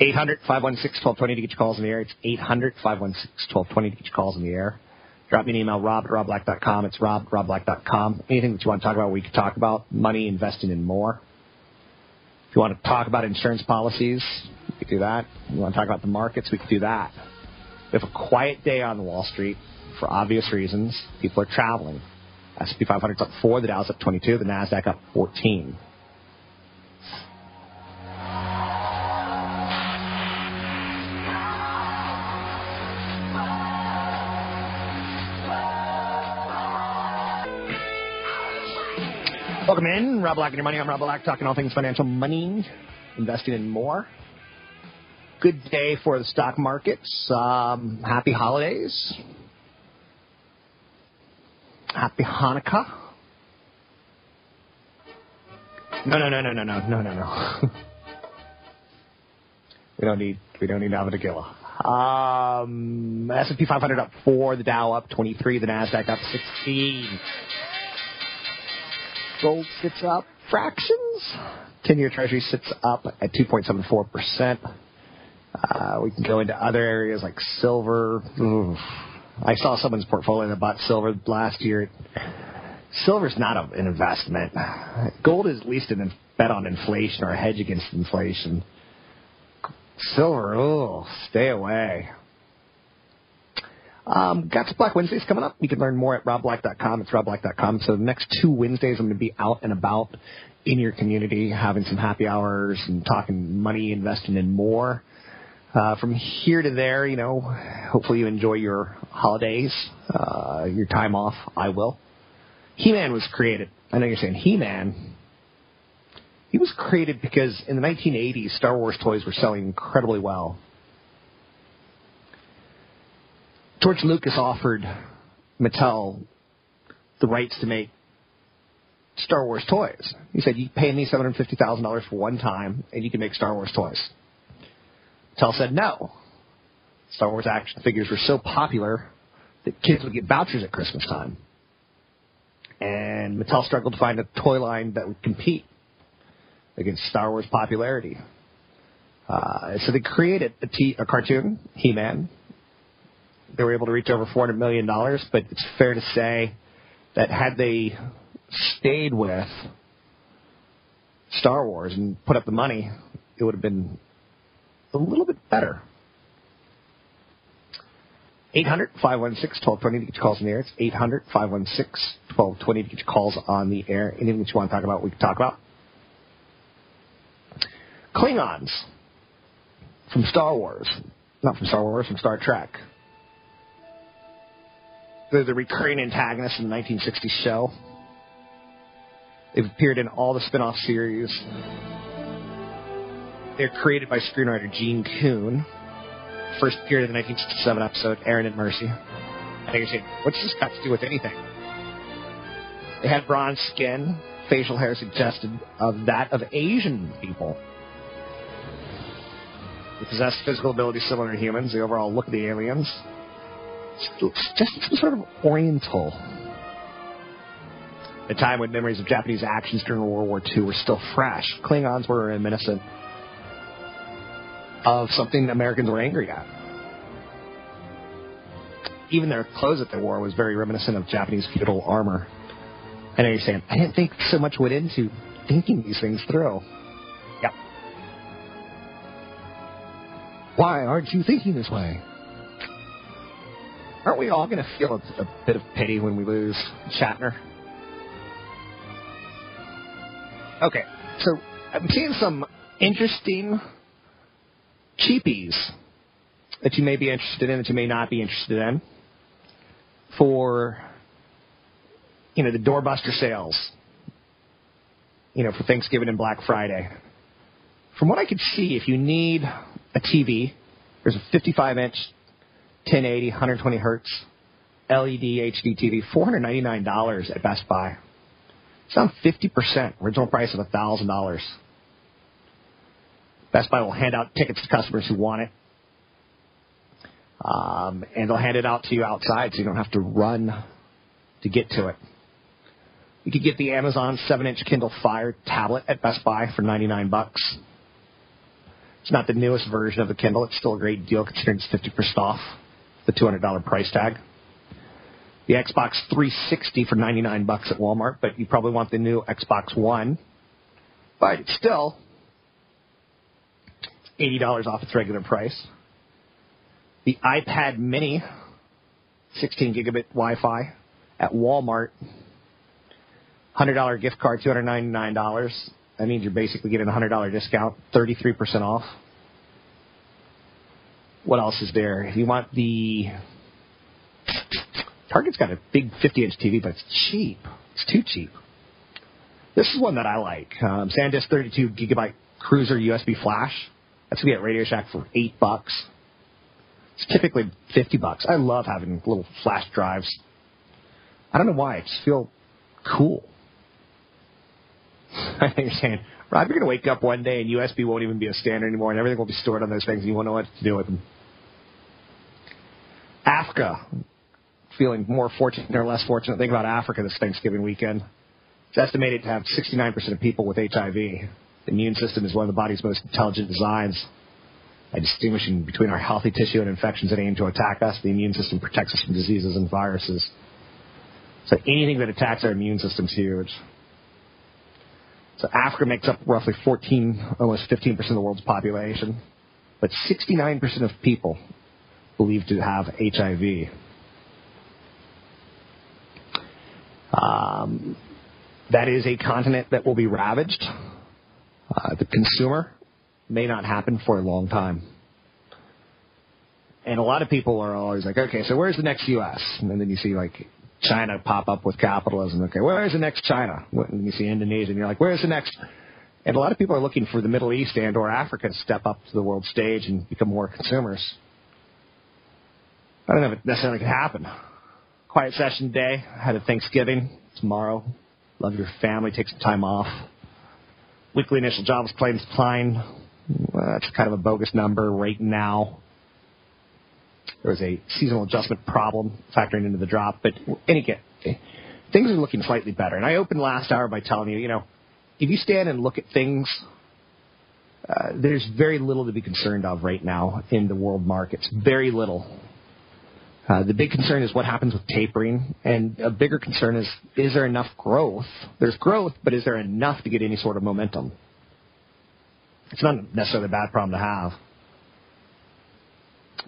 800 516 1220 to get your calls in the air. It's 800 516 1220 to get your calls in the air. Drop me an email, rob at robblack.com. It's rob at robblack.com. Anything that you want to talk about, we can talk about. Money, investing, and more. If you want to talk about insurance policies, we can do that. If you want to talk about the markets, we can do that. We have a quiet day on Wall Street for obvious reasons. People are traveling. S&P 500 up 4, the Dow's up 22, the Nasdaq up 14. Welcome in, Rob Black and your money. I'm Rob Black, talking all things financial, money, investing, and more. Good day for the stock markets. Um, happy holidays. Happy Hanukkah. No, no, no, no, no, no, no, no, no. we don't need we don't need Navadagilla. Um, S&P 500 up four, the Dow up 23, the Nasdaq up 16. Gold sits up fractions. 10-year Treasury sits up at 2.74%. Uh, we can go into other areas like silver. Oof. I saw someone's portfolio that bought silver last year. Silver's not a, an investment. Gold is at least a bet on inflation or a hedge against inflation. Silver, oh, stay away. Um, got some Black Wednesdays coming up. You can learn more at robblack.com. It's robblack.com. So the next two Wednesdays, I'm going to be out and about in your community, having some happy hours and talking money, investing, and more. Uh, from here to there, you know, hopefully you enjoy your holidays, uh, your time off. I will. He-Man was created. I know you're saying He-Man. He was created because in the 1980s, Star Wars toys were selling incredibly well. George Lucas offered Mattel the rights to make Star Wars toys. He said, "You pay me seven hundred fifty thousand dollars for one time, and you can make Star Wars toys." Mattel said no. Star Wars action figures were so popular that kids would get vouchers at Christmas time, and Mattel struggled to find a toy line that would compete against Star Wars popularity. Uh, so they created a, t- a cartoon, He-Man, they were able to reach over $400 million, but it's fair to say that had they stayed with Star Wars and put up the money, it would have been a little bit better. 800 516 1220 to get your calls on the air. It's 800 516 1220 to get your calls on the air. Anything that you want to talk about, we can talk about. Klingons from Star Wars. Not from Star Wars, from Star Trek. The recurring antagonists in the 1960s show. They've appeared in all the spin off series. They're created by screenwriter Gene Coon. First appeared in the 1967 episode Errand of Mercy. I think you're saying, what's this got to do with anything? They had bronze skin, facial hair suggested of that of Asian people. They possess physical abilities similar to humans. The overall look of the aliens, just some sort of oriental. A time when memories of Japanese actions during World War II were still fresh. Klingons were reminiscent of something Americans were angry at. Even their clothes that they wore was very reminiscent of Japanese feudal armor. I know you're saying, I didn't think so much went into thinking these things through. Yep. Why aren't you thinking this way? Aren't we all going to feel a, a bit of pity when we lose Shatner? Okay, so I'm seeing some interesting cheapies that you may be interested in, that you may not be interested in, for you know the doorbuster sales, you know, for Thanksgiving and Black Friday. From what I could see, if you need a TV, there's a 55 inch 1080, 120 hertz LED HD TV, $499 at Best Buy. It's down 50%, original price of $1,000. Best Buy will hand out tickets to customers who want it. Um, and they'll hand it out to you outside so you don't have to run to get to it. You could get the Amazon 7-inch Kindle Fire tablet at Best Buy for 99 bucks. It's not the newest version of the Kindle. It's still a great deal considering it's 50% off the $200 price tag. The Xbox 360 for 99 bucks at Walmart, but you probably want the new Xbox One. But still $80 off its regular price. The iPad Mini, 16 gigabit Wi-Fi at Walmart, $100 gift card, $299. That means you're basically getting a $100 discount, 33% off. What else is there? If you want the Target's got a big 50 inch TV, but it's cheap. It's too cheap. This is one that I like. Um, SanDisk 32 gigabyte Cruzer USB flash. That's gonna be at Radio Shack for eight bucks. It's typically 50 bucks. I love having little flash drives. I don't know why. I just feel cool. I saying, Rob, you're going to wake up one day and USB won't even be a standard anymore and everything will be stored on those things and you won't know what to do with them. Africa, feeling more fortunate or less fortunate. Think about Africa this Thanksgiving weekend. It's estimated to have 69% of people with HIV. The immune system is one of the body's most intelligent designs. By distinguishing between our healthy tissue and infections that aim to attack us, the immune system protects us from diseases and viruses. So anything that attacks our immune system is huge. So Africa makes up roughly 14, almost 15% of the world's population, but 69% of people believed to have HIV. Um, that is a continent that will be ravaged. Uh, the consumer may not happen for a long time. And a lot of people are always like, okay, so where's the next U.S.? And then you see like China pop up with capitalism. Okay, where's the next China? And you see Indonesia, and you're like, where's the next? And a lot of people are looking for the Middle East and or Africa to step up to the world stage and become more consumers. I don't know if it necessarily can happen. Quiet session day. Had a Thanksgiving tomorrow. Love your family. Take some time off. Weekly initial jobs claims decline. Well, that's kind of a bogus number right now. There was a seasonal adjustment problem factoring into the drop, but any case, things are looking slightly better. And I opened last hour by telling you, you know, if you stand and look at things, uh, there's very little to be concerned of right now in the world markets. Very little. Uh, the big concern is what happens with tapering, and a bigger concern is is there enough growth? There's growth, but is there enough to get any sort of momentum? It's not necessarily a bad problem to have.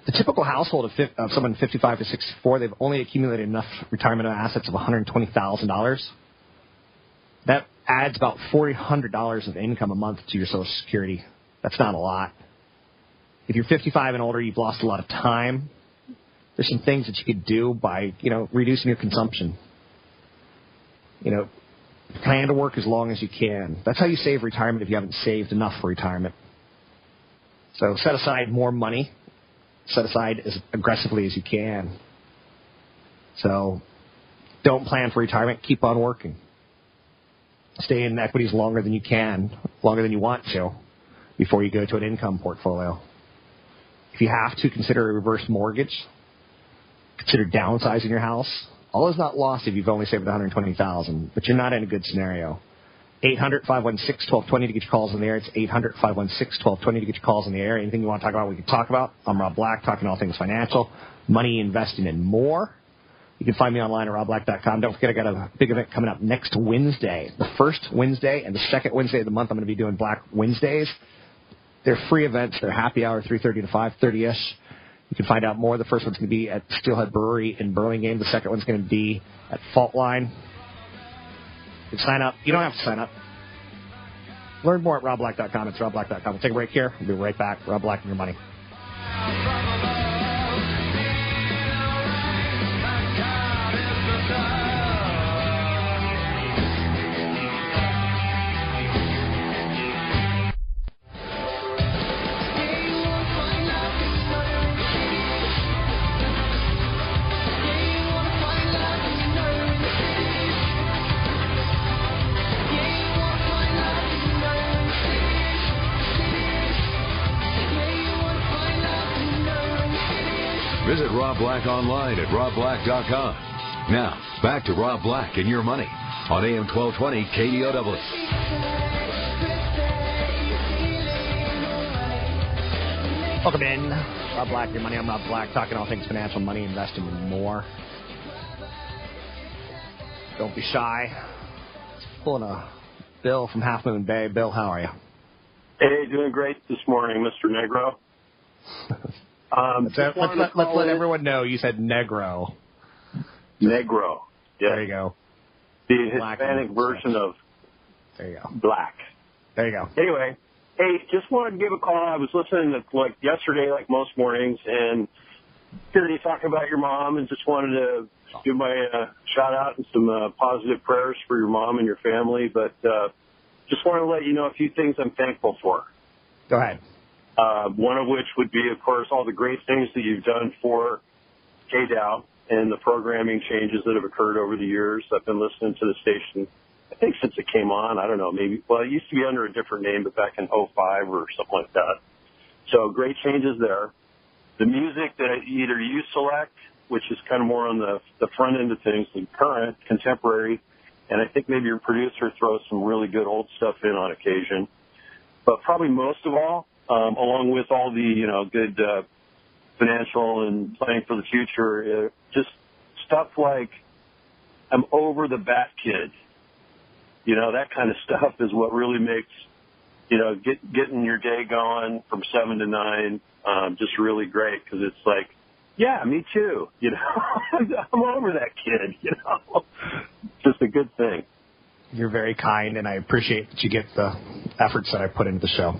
The typical household of, of someone 55 to 64, they've only accumulated enough retirement assets of $120,000. That adds about $400 of income a month to your Social Security. That's not a lot. If you're 55 and older, you've lost a lot of time. There's some things that you could do by, you know, reducing your consumption. You know, plan to work as long as you can. That's how you save retirement if you haven't saved enough for retirement. So set aside more money. Set aside as aggressively as you can. So don't plan for retirement. Keep on working. Stay in equities longer than you can, longer than you want to, before you go to an income portfolio. If you have to, consider a reverse mortgage. Consider downsizing your house. All is not lost if you've only saved 120000 but you're not in a good scenario. 800-516-1220 to get your calls in the air. It's 800-516-1220 to get your calls in the air. Anything you want to talk about, we can talk about. I'm Rob Black, talking all things financial, money, investing, and more. You can find me online at robblack.com. Don't forget, I got a big event coming up next Wednesday. The first Wednesday and the second Wednesday of the month, I'm going to be doing Black Wednesdays. They're free events. They're happy hour, 3.30 to 5.30ish. You can find out more. The first one's going to be at Steelhead Brewery in Burlingame. The second one's going to be at Fault Line. You sign up. You don't have to sign up. Learn more at robblack.com. It's robblack.com. We'll take a break here. We'll be right back. Rob Black and your money. Visit Rob Black online at robblack.com. Now, back to Rob Black and your money on AM 1220 KDOW. Welcome in. Rob Black, your money. I'm Rob Black, talking all things financial, money, investing, and more. Don't be shy. Pulling a Bill from Half Moon Bay. Bill, how are you? Hey, doing great this morning, Mr. Negro. Um, Let's, let's, let, let's let everyone know you said Negro. Negro. Yes. There you go. The Black Hispanic version of There you go. black. There you go. Anyway, hey, just wanted to give a call. I was listening to like yesterday, like most mornings, and heard you talk about your mom, and just wanted to give my uh, shout out and some uh, positive prayers for your mom and your family. But uh, just want to let you know a few things I'm thankful for. Go ahead. Uh, one of which would be, of course, all the great things that you've done for KDOW and the programming changes that have occurred over the years. I've been listening to the station, I think, since it came on. I don't know, maybe, well, it used to be under a different name, but back in 05 or something like that. So great changes there. The music that either you select, which is kind of more on the, the front end of things, the current, contemporary, and I think maybe your producer throws some really good old stuff in on occasion. But probably most of all, um, along with all the you know good uh, financial and planning for the future, uh, just stuff like I'm over the Bat Kid. You know that kind of stuff is what really makes you know get getting your day going from seven to nine um, just really great because it's like, yeah, me too. You know, I'm over that kid. You know, just a good thing. You're very kind, and I appreciate that you get the efforts that I put into the show.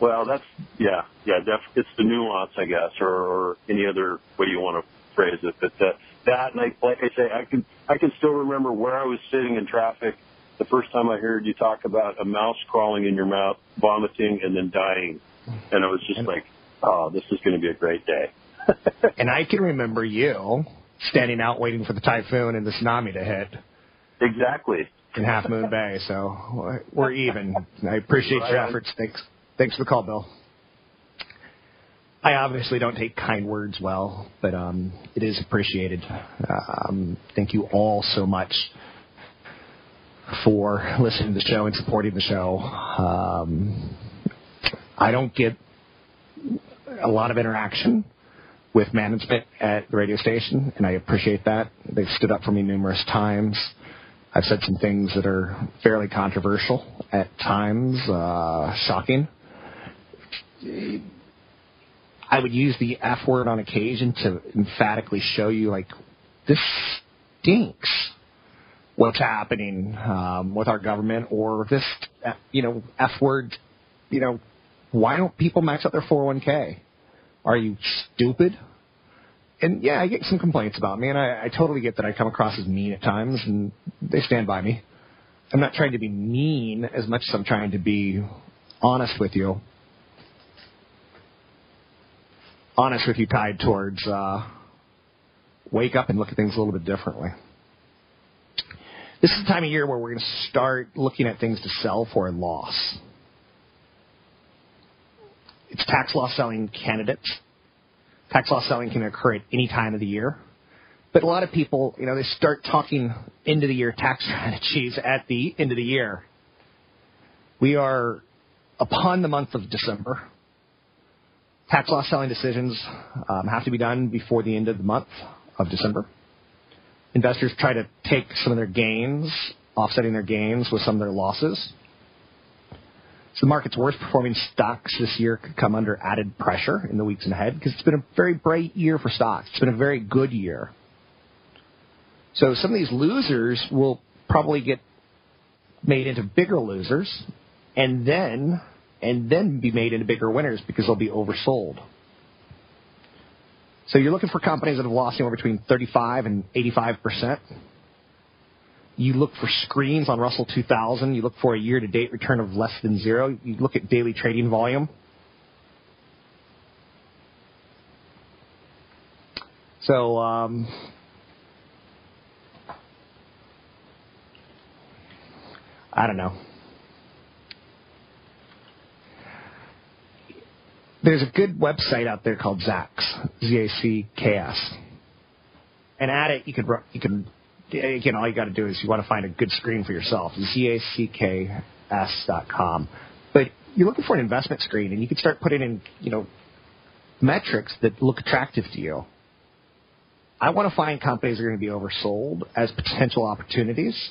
Well, that's yeah, yeah. Def- it's the nuance, I guess, or, or any other way you want to phrase it. But uh, that, like, like I say, I can I can still remember where I was sitting in traffic the first time I heard you talk about a mouse crawling in your mouth, vomiting, and then dying, and I was just like, oh, this is going to be a great day. and I can remember you standing out waiting for the typhoon and the tsunami to hit. Exactly. In Half Moon Bay, so we're even. I appreciate your Right. efforts. Thanks. Thanks for the call, Bill. I obviously don't take kind words well, but um, it is appreciated. Um, thank you all so much for listening to the show and supporting the show. Um, I don't get a lot of interaction with management at the radio station, and I appreciate that. They've stood up for me numerous times. I've said some things that are fairly controversial at times, uh, shocking. I would use the F word on occasion to emphatically show you, like, this stinks. What's happening um, with our government, or this, you know, F word, you know, why don't people max out their 401k? Are you stupid? And yeah, I get some complaints about me, and I, I totally get that I come across as mean at times, and they stand by me. I'm not trying to be mean as much as I'm trying to be honest with you. Honest with you, tied towards uh, wake up and look at things a little bit differently. This is the time of year where we're going to start looking at things to sell for a loss. It's tax loss selling candidates. Tax loss selling can occur at any time of the year. But a lot of people, you know, they start talking end of the year tax strategies at the end of the year. We are upon the month of December. Tax loss selling decisions um, have to be done before the end of the month of December. Investors try to take some of their gains, offsetting their gains with some of their losses. So the market's worst performing stocks this year could come under added pressure in the weeks ahead because it's been a very bright year for stocks. It's been a very good year. So some of these losers will probably get made into bigger losers and then and then be made into bigger winners because they'll be oversold. So you're looking for companies that have lost anywhere between 35 and 85 percent. You look for screens on Russell 2000. You look for a year-to-date return of less than zero. You look at daily trading volume. So um, I don't know. There's a good website out there called Zacks, Z-A-C-K-S, and at it you could you can again all you got to do is you want to find a good screen for yourself, Z-A-C-K-S dot com. But you're looking for an investment screen, and you can start putting in you know metrics that look attractive to you. I want to find companies that are going to be oversold as potential opportunities.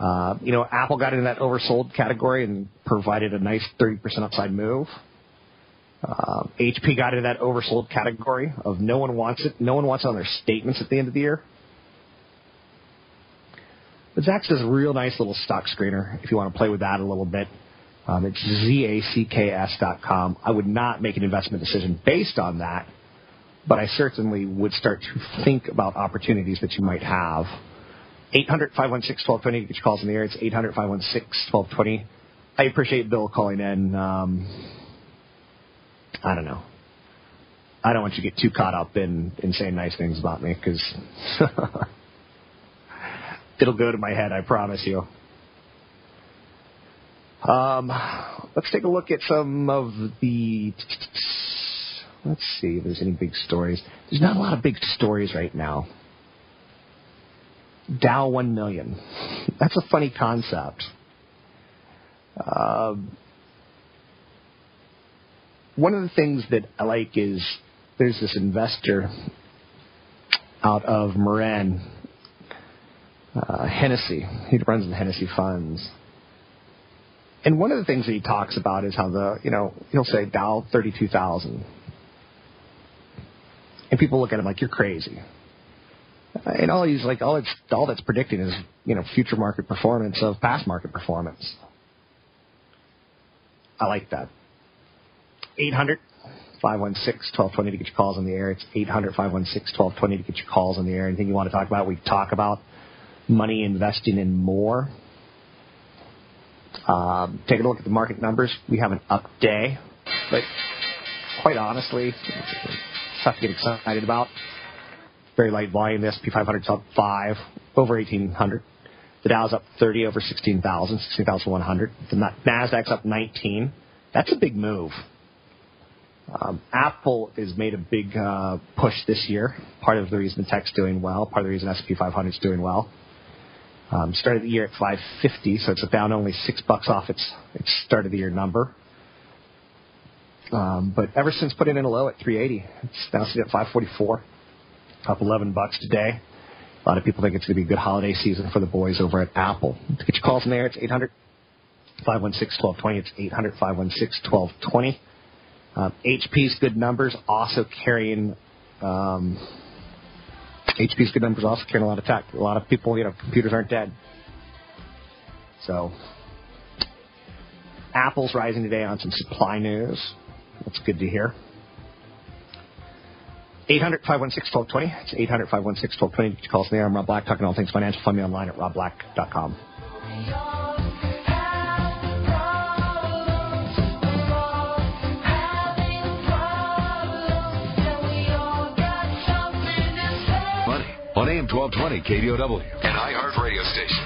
Uh, you know, Apple got into that oversold category and provided a nice 30% upside move. Uh, HP got into that oversold category of no one wants it. No one wants it on their statements at the end of the year. But Zacks does a real nice little stock screener if you want to play with that a little bit. Um, it's zacks.com. I would not make an investment decision based on that, but I certainly would start to think about opportunities that you might have. 800 516 1220 get your calls in the air. It's 800 516 1220. I appreciate Bill calling in. Um, I don't know. I don't want you to get too caught up in, in saying nice things about me because it'll go to my head, I promise you. Um, let's take a look at some of the. Let's see if there's any big stories. There's not a lot of big stories right now. Dow 1 million. That's a funny concept. Um, one of the things that I like is there's this investor out of Marin, uh, Hennessy. He runs the Hennessy funds. And one of the things that he talks about is how the, you know, he'll say Dow 32,000. And people look at him like, you're crazy. And all he's like, all it's, all that's predicting is, you know, future market performance of past market performance. I like that. 800 516 1220 to get your calls on the air. It's 800 516 1220 to get your calls on the air. Anything you want to talk about, we talk about money investing in more. Um, taking a look at the market numbers, we have an up day, but quite honestly, tough to get excited about. Very light volume. The S&P 500 is up five over 1800. The Dow's up 30 over 16,000, 16,100. The Nasdaq's up 19. That's a big move. Um, Apple has made a big uh, push this year. Part of the reason the tech's doing well, part of the reason S&P 500 is doing well. Um, started the year at 550, so it's down only six bucks off its its start of the year number. Um, but ever since putting in a low at 380, it's now sitting at 544, up 11 bucks today. A lot of people think it's going to be a good holiday season for the boys over at Apple. To get your calls in there, it's 800 516 1220. It's 800 516 1220. Um, HP's good numbers also carrying. Um, HP's good numbers also carrying a lot of tech. A lot of people, you know, computers aren't dead. So, Apple's rising today on some supply news. That's good to hear. 800 516 1220. It's 800 516 1220. Call us in there. I'm Rob Black, talking all things financial. Find me online at robblack.com. 1220 KDOW, an iHeart radio station.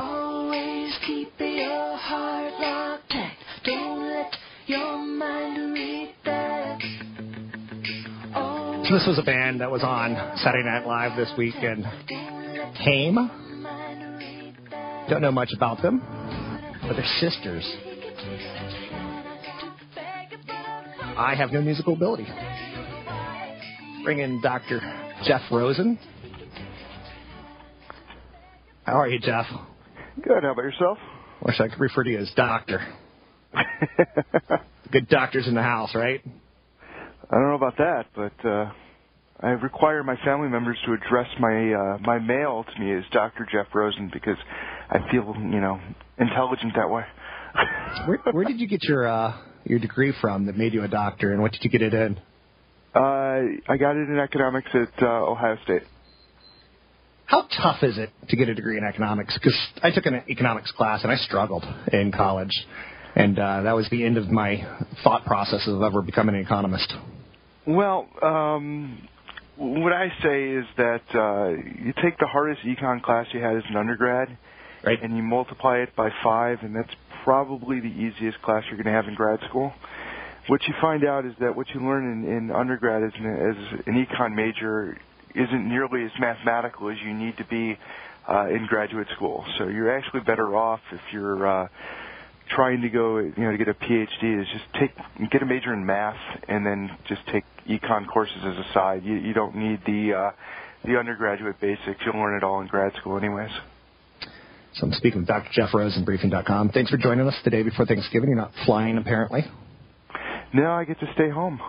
Always keep your heart locked tight. Don't let your mind read that. So this was a band that was on Saturday Night Live this week, and Haim. Don't know much about them, but they're sisters. I have no musical ability. Bring in Dr. Jeff Rosen. How are you, Jeff? Good. How about yourself? Wish I could refer to you as doctor. Good doctors in the house, right? I don't know about that, but uh, I require my family members to address my uh, my mail to me as Dr. Jeff Rosen because I feel you know intelligent that way. where, where did you get your uh, your degree from that made you a doctor, and what did you get it in? Uh, I got it in economics at uh, Ohio State. How tough is it to get a degree in economics? Because I took an economics class and I struggled in college, and uh, that was the end of my thought process of ever becoming an economist. Well, um, what I say is that uh, you take the hardest econ class you had as an undergrad, right. and you multiply it by five, and that's probably the easiest class you're going to have in grad school. What you find out is that what you learn in, in undergrad as an, as an econ major isn't nearly as mathematical as you need to be uh, in graduate school. So you're actually better off if you're uh, trying to go, you know, to get a PhD is just take get a major in math and then just take econ courses as a side. You, you don't need the uh, the undergraduate basics. You'll learn it all in grad school, anyways. So I'm speaking with Dr. Jeff Rose Rosen, Briefing.com. Thanks for joining us today before Thanksgiving. You're not flying, apparently. No, I get to stay home.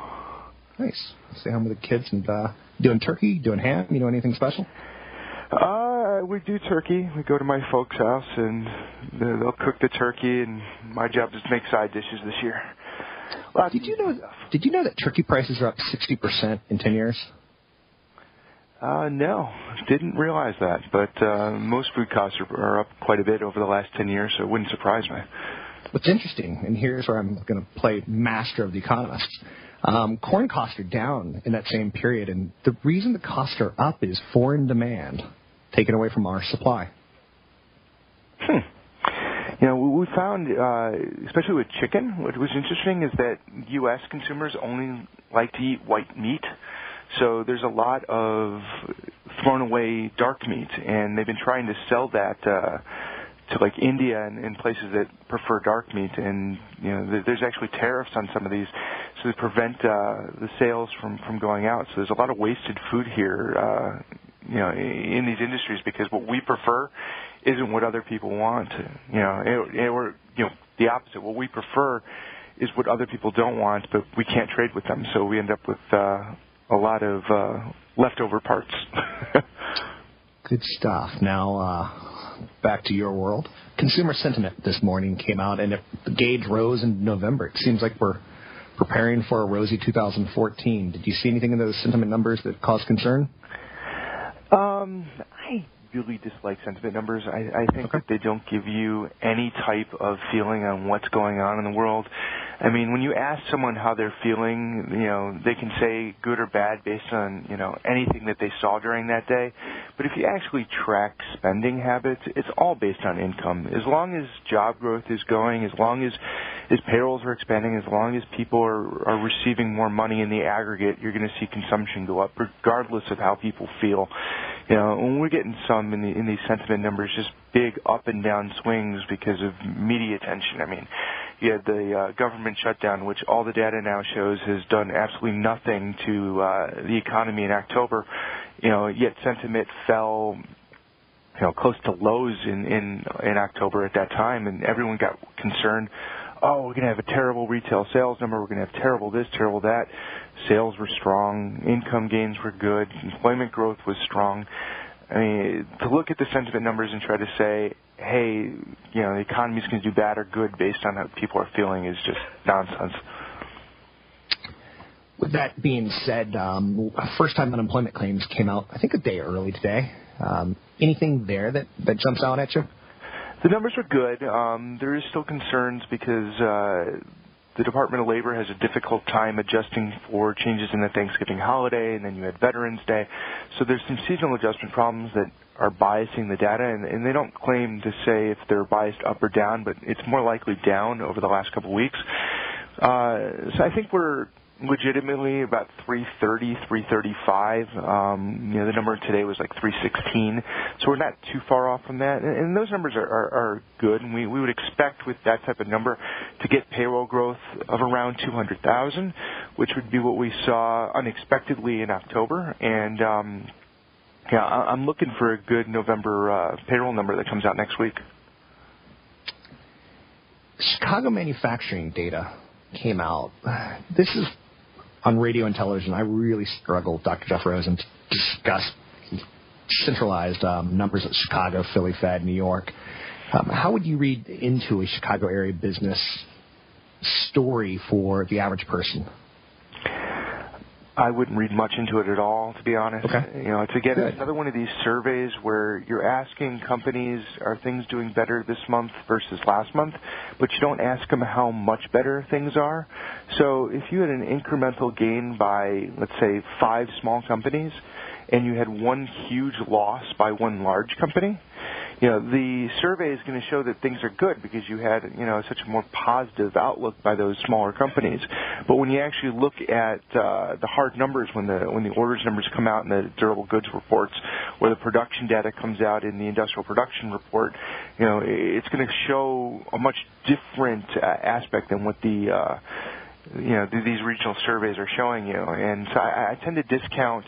Nice. Stay home with the kids and uh, doing turkey, doing ham. You know anything special? Uh, we do turkey. We go to my folks' house and they'll cook the turkey, and my job is to make side dishes this year. Lots did you know? Did you know that turkey prices are up sixty percent in ten years? Uh, no, didn't realize that. But uh, most food costs are, are up quite a bit over the last ten years, so it wouldn't surprise me. What's interesting, and here's where I'm going to play master of the economists. Um, corn costs are down in that same period, and the reason the costs are up is foreign demand taken away from our supply. Hmm. You know, we found, uh, especially with chicken, what was interesting is that U.S. consumers only like to eat white meat. So there's a lot of thrown away dark meat, and they've been trying to sell that uh, to like India and, and places that prefer dark meat. And you know, there's actually tariffs on some of these, so they prevent uh, the sales from from going out. So there's a lot of wasted food here. Uh, you know, in these industries because what we prefer isn't what other people want. You know, it, or you know, the opposite. What we prefer is what other people don't want, but we can't trade with them, so we end up with uh, a lot of uh, leftover parts. Good stuff. Now, uh, back to your world. Consumer sentiment this morning came out, and the gauge rose in November. It seems like we're preparing for a rosy 2014. Did you see anything in those sentiment numbers that caused concern? Um, I really dislike sentiment numbers. I, I think okay. that they don't give you any type of feeling on what's going on in the world. I mean, when you ask someone how they're feeling, you know, they can say good or bad based on, you know, anything that they saw during that day. But if you actually track spending habits, it's all based on income. As long as job growth is going, as long as as payrolls are expanding, as long as people are, are receiving more money in the aggregate, you're going to see consumption go up, regardless of how people feel. You know, when we're getting some in the in these sentiment numbers, just big up and down swings because of media attention. I mean, you had the uh, government shutdown, which all the data now shows has done absolutely nothing to uh, the economy in October. You know, yet sentiment fell you know close to lows in in in October at that time, and everyone got concerned oh, we're going to have a terrible retail sales number. We're going to have terrible this, terrible that. Sales were strong. Income gains were good. Employment growth was strong. I mean, to look at the sentiment numbers and try to say, hey, you know, the economy's going to do bad or good based on how people are feeling is just nonsense. With that being said, um, first-time unemployment claims came out, I think, a day early today. Um, anything there that, that jumps out at you? The numbers are good. Um, there is still concerns because uh, the Department of Labor has a difficult time adjusting for changes in the Thanksgiving holiday, and then you had Veterans Day. So there's some seasonal adjustment problems that are biasing the data, and, and they don't claim to say if they're biased up or down, but it's more likely down over the last couple of weeks. Uh, so I think we're legitimately about 330, 335. Um, you know, the number today was like 316, so we're not too far off from that. And, and those numbers are, are, are good, and we, we would expect with that type of number to get payroll growth of around 200,000, which would be what we saw unexpectedly in October. And um, yeah, I'm looking for a good November uh, payroll number that comes out next week. Chicago manufacturing data came out. This is on radio and television. I really struggle, Dr. Jeff Rosen, to discuss centralized um, numbers at Chicago, Philly Fed, New York. Um, how would you read into a Chicago area business story for the average person? I wouldn't read much into it at all, to be honest. Okay. You know, it's again Good. another one of these surveys where you're asking companies, are things doing better this month versus last month, but you don't ask them how much better things are. So if you had an incremental gain by, let's say, five small companies, and you had one huge loss by one large company, you know, the survey is going to show that things are good because you had, you know, such a more positive outlook by those smaller companies. But when you actually look at uh, the hard numbers, when the when the orders numbers come out in the durable goods reports, or the production data comes out in the industrial production report, you know, it's going to show a much different uh, aspect than what the uh, you know these regional surveys are showing you. And so I, I tend to discount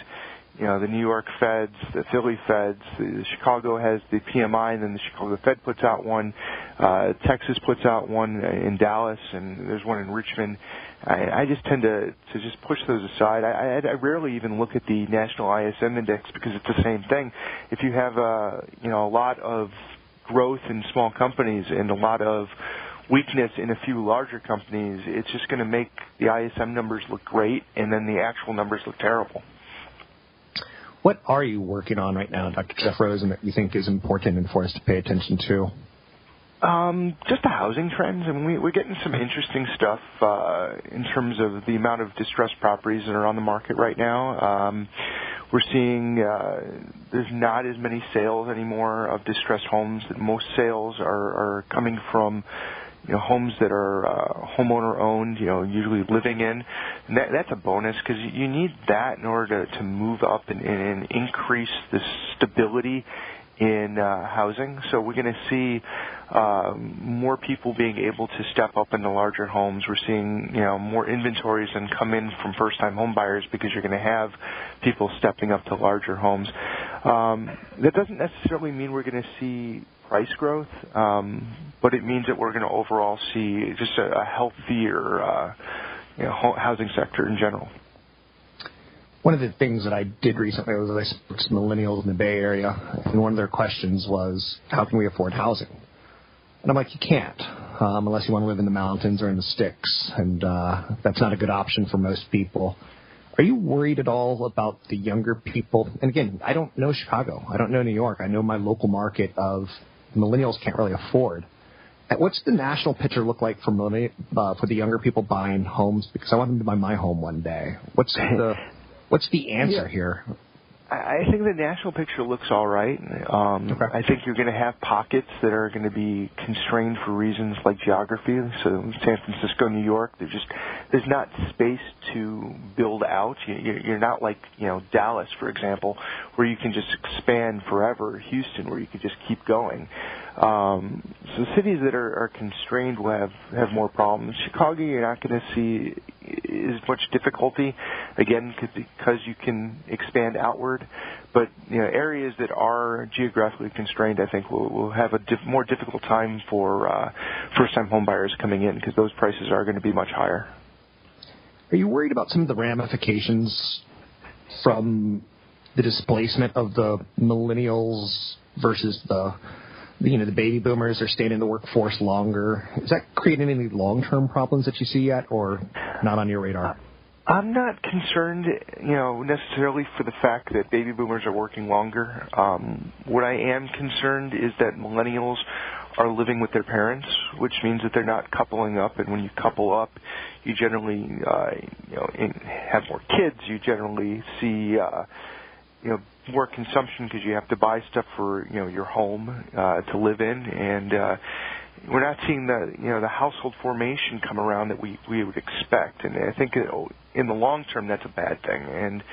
you know, the New York Feds, the Philly Feds, the Chicago has the PMI, and then the Chicago Fed puts out one. Uh, Texas puts out one in Dallas, and there's one in Richmond. I, I just tend to to just push those aside. I, I, I rarely even look at the national ISM index because it's the same thing. If you have a you know a lot of growth in small companies and a lot of weakness in a few larger companies, it's just going to make the ISM numbers look great, and then the actual numbers look terrible. What are you working on right now, Dr. Jeff Rosen, that you think is important and for us to pay attention to? Um, just the housing trends. Mean, we, we're getting some interesting stuff uh, in terms of the amount of distressed properties that are on the market right now. Um, we're seeing uh, there's not as many sales anymore of distressed homes. Most sales are, are coming from you know homes that are uh, homeowner owned, you know, usually living in. And that, that's a bonus because you need that in order to, to move up and, and increase the stability in uh, housing. So we're going to see uh, more people being able to step up into larger homes. We're seeing you know more inventories and come in from first-time home buyers because you're going to have people stepping up to larger homes. Um, that doesn't necessarily mean we're going to see price growth, um, but it means that we're going to overall see just a, healthier uh, housing sector in general. One of the things that I did recently was I spoke to millennials in the Bay Area, and one of their questions was, "How can we afford housing?" And I'm like, "You can't, um, unless you want to live in the mountains or in the sticks, and uh, that's not a good option for most people." Are you worried at all about the younger people? And again, I don't know Chicago. I don't know New York. I know my local market of millennials can't really afford. What's the national picture look like for millenni- uh, for the younger people buying homes? Because I want them to buy my home one day. What's the what's the answer Yeah. here? I think the national picture looks all right. Um, Okay. I think you're going to have pockets that are going to be constrained for reasons like geography. So San Francisco, New York, there's just there's not space to build out. You- You're not like you know Dallas, for example, where you can just expand forever. Houston, where you can just keep going. Um, so cities that are, are constrained will have have more problems. Chicago, you're not going to see as much difficulty, again, because you can expand outward. But you know, areas that are geographically constrained, I think, will, will have a diff- more difficult time for uh, first-time home buyers coming in because those prices are going to be much higher. Are you worried about some of the ramifications from the displacement of the millennials versus the you know the baby boomers are staying in the workforce longer? Is that creating any long-term problems that you see yet, or not on your radar? I'm not concerned, you know, necessarily for the fact that baby boomers are working longer. Um, what I am concerned is that millennials are living with their parents, which means that they're not coupling up. And when you couple up, you generally, uh, you know, in, have more kids. You generally see, uh, you know, more consumption because you have to buy stuff for you know your home uh, to live in, and uh, we're not seeing the you know the household formation come around that we we would expect. And I think in the long term that's a bad thing. And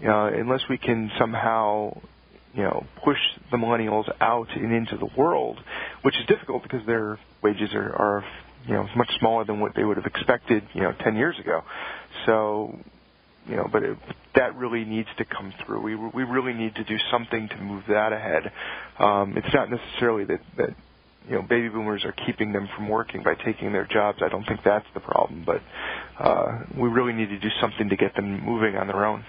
you know, unless we can somehow you know push the millennials out and into the world, which is difficult because their wages are, are you know much smaller than what they would have expected you know 10 years ago. So you know, but it, that really needs to come through. We we really need to do something to move that ahead. Um, it's not necessarily that that you know baby boomers are keeping them from working by taking their jobs. I don't think that's the problem, but uh, we really need to do something to get them moving on their own.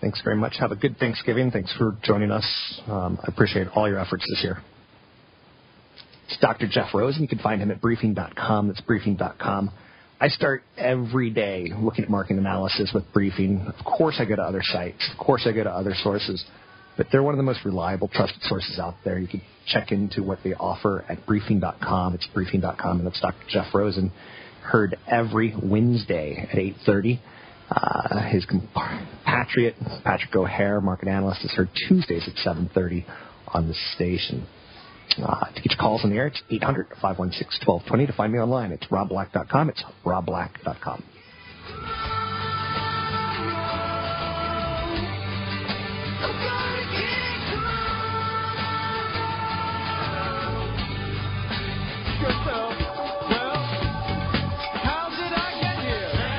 Thanks very much. Have a good Thanksgiving. Thanks for joining us. Um, I appreciate all your efforts this year. It's Dr. Jeff Rosen. You can find him at briefing.com. That's briefing.com. I start every day looking at market analysis with briefing. Of course, I go to other sites. Of course, I go to other sources. But they're one of the most reliable, trusted sources out there. You can check into what they offer at briefing.com. It's briefing.com, and that's Dr. Jeff Rosen. Heard every Wednesday at 8.30. Uh, his compatriot, Patrick O'Hare, market analyst, is heard Tuesdays at 7.30 on the station. Uh, to get your calls on the air, it's 800 516 1220. To find me online, it's robblack.com. It's robblack.com.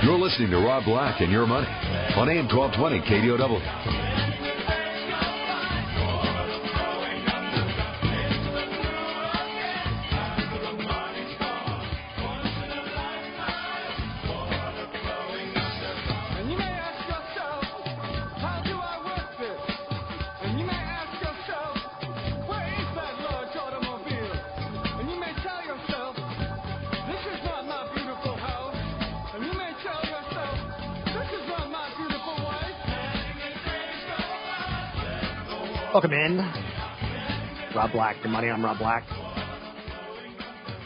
You're listening to Rob Black and Your Money on AM 1220 KDOW. Welcome in. Rob Black, your money. I'm Rob Black.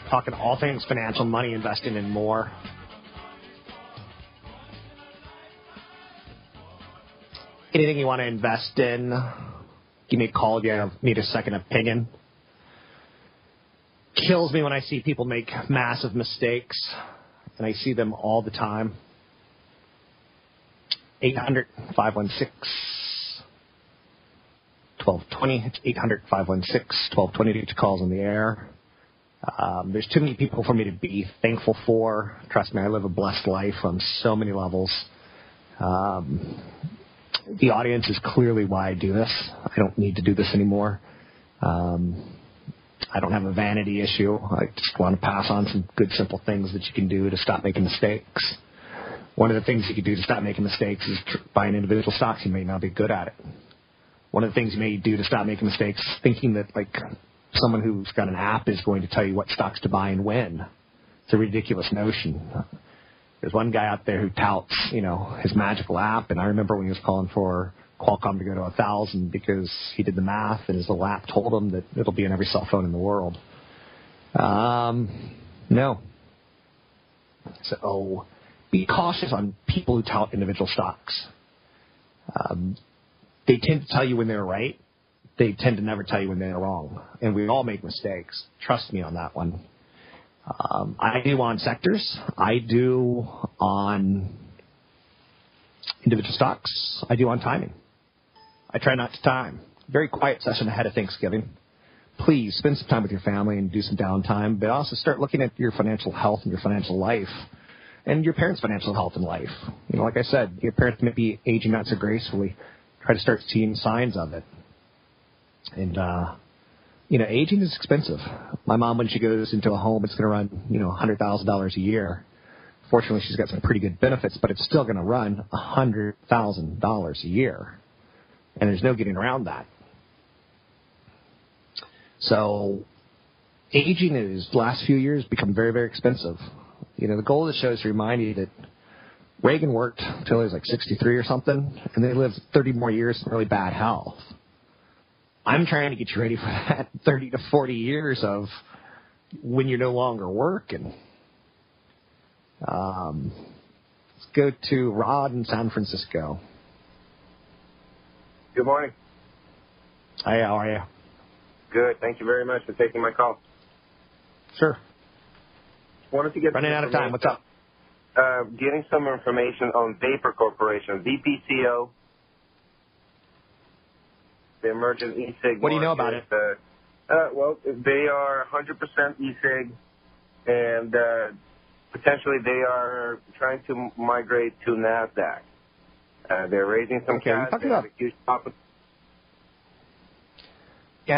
Talking all things financial, money, investing, and more. Anything you want to invest in, give me a call if you need a second opinion. Kills me when I see people make massive mistakes, and I see them all the time. 800 516 1220. It's 800 516 1220 to get your calls on the air. Um, there's too many people for me to be thankful for. Trust me, I live a blessed life on so many levels. Um, the audience is clearly why I do this. I don't need to do this anymore. Um, I don't have a vanity issue. I just want to pass on some good, simple things that you can do to stop making mistakes. One of the things you can do to stop making mistakes is tr- buying individual stocks. You may not be good at it one of the things you may do to stop making mistakes thinking that like someone who's got an app is going to tell you what stocks to buy and when. It's a ridiculous notion. There's one guy out there who touts, you know, his magical app, and I remember when he was calling for Qualcomm to go to a thousand because he did the math and his little app told him that it'll be in every cell phone in the world. Um, no. So be cautious on people who tout individual stocks. Um, they tend to tell you when they're right. They tend to never tell you when they're wrong. And we all make mistakes. Trust me on that one. Um, I do on sectors. I do on individual stocks. I do on timing. I try not to time. Very quiet session ahead of Thanksgiving. Please spend some time with your family and do some downtime, but also start looking at your financial health and your financial life and your parents' financial health and life. You know, like I said, your parents may be aging not so gracefully. Try to start seeing signs of it. And uh, you know, aging is expensive. My mom, when she goes into a home, it's going to run you know hundred thousand dollars a year. Fortunately, she's got some pretty good benefits, but it's still going to run a hundred thousand dollars a year, and there's no getting around that. So, aging is last few years become very, very expensive. You know, the goal of the show is to remind you that Reagan worked until he was like 63 or something, and then he lived 30 more years in really bad health. I'm trying to get you ready for that 30 to 40 years of when you're no longer working. Um, let's go to Rod in San Francisco. Good morning. Hi, how are you? Good. Thank you very much for taking my call. Sure. Wanted to get Running out of time. What's up? Uh, getting some information on Vapor Corporation, VPCO, the emergent e-cig. What do you know about it? Uh, uh, well, they are 100% e-cig, and uh, potentially they are trying to migrate to Nasdaq. Uh, they're raising some Okay, cash. They have about- a huge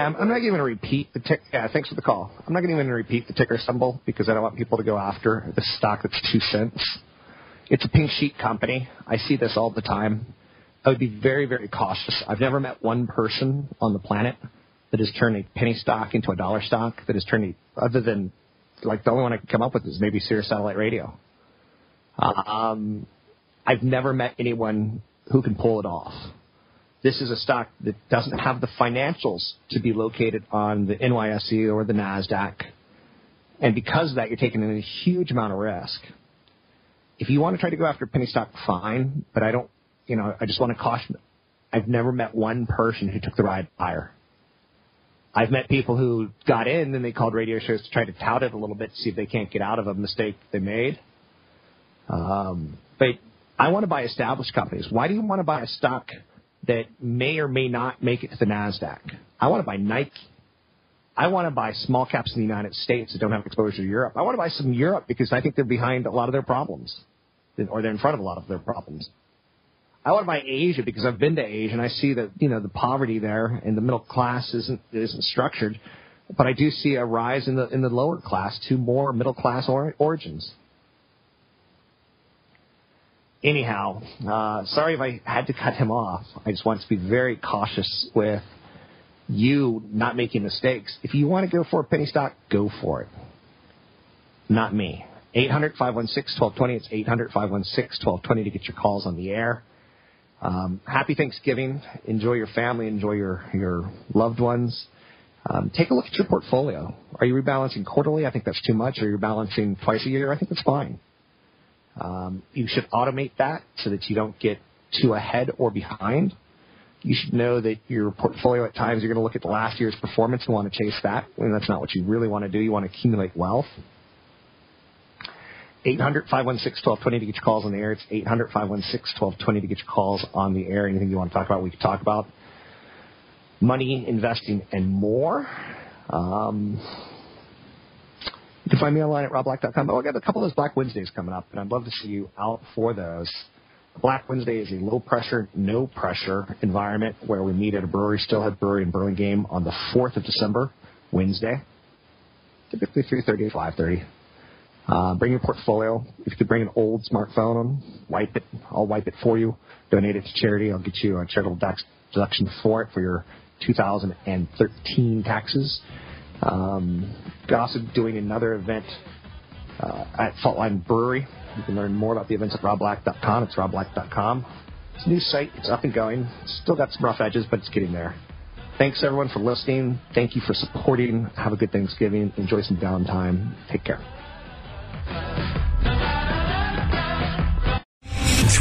I'm, I'm not even going to repeat the tick. Yeah, thanks for the call. I'm not going to even repeat the ticker symbol because I don't want people to go after the stock that's two cents. It's a pink sheet company. I see this all the time. I would be very, very cautious. I've never met one person on the planet that has turned a penny stock into a dollar stock that has turned a, other than, like, the only one I can come up with is maybe Sirius Satellite Radio. Um, I've never met anyone who can pull it off. This is a stock that doesn't have the financials to be located on the NYSE or the NASDAQ. And because of that, you're taking in a huge amount of risk. If you want to try to go after penny stock, fine, but I don't, you know, I just want to caution. I've never met one person who took the ride higher. I've met people who got in and they called radio shows to try to tout it a little bit to see if they can't get out of a mistake they made. Um, but I want to buy established companies. Why do you want to buy a stock that may or may not make it to the NASDAQ? I want to buy Nike. I want to buy small caps in the United States that don't have exposure to Europe. I want to buy some Europe because I think they're behind a lot of their problems, or they're in front of a lot of their problems. I want to buy Asia because I've been to Asia and I see that you know the poverty there and the middle class isn't isn't structured, but I do see a rise in the in the lower class to more middle class or, origins. Anyhow, uh, sorry if I had to cut him off. I just want to be very cautious with you not making mistakes. If you want to go for a penny stock, go for it. Not me. 800 516 1220. It's 800 516 1220 to get your calls on the air. Um, happy Thanksgiving. Enjoy your family. Enjoy your, your loved ones. Um, take a look at your portfolio. Are you rebalancing quarterly? I think that's too much. Are you balancing twice a year? I think that's fine. Um, you should automate that so that you don't get too ahead or behind. You should know that your portfolio at times you're going to look at the last year's performance and want to chase that. That's not what you really want to do. You want to accumulate wealth. 800 516 1220 to get your calls on the air. It's 800 516 1220 to get your calls on the air. Anything you want to talk about, we can talk about. Money, investing, and more. Um, you can find me online at robblack.com. Oh, I got a couple of those Black Wednesdays coming up, and I'd love to see you out for those. Black Wednesday is a low pressure, no pressure environment where we meet at a brewery, Steelhead Brewery in Burlingame on the 4th of December, Wednesday, typically 3.30 to 5.30. Uh, bring your portfolio. If you could bring an old smartphone, wipe it. I'll wipe it for you. Donate it to charity. I'll get you a charitable tax deduction for it for your 2013 taxes. Um, we're also doing another event uh, at Faultline Brewery. You can learn more about the events at robblack.com. It's robblack.com. It's a new site. It's up and going. It's still got some rough edges, but it's getting there. Thanks everyone for listening. Thank you for supporting. Have a good Thanksgiving. Enjoy some downtime. Take care.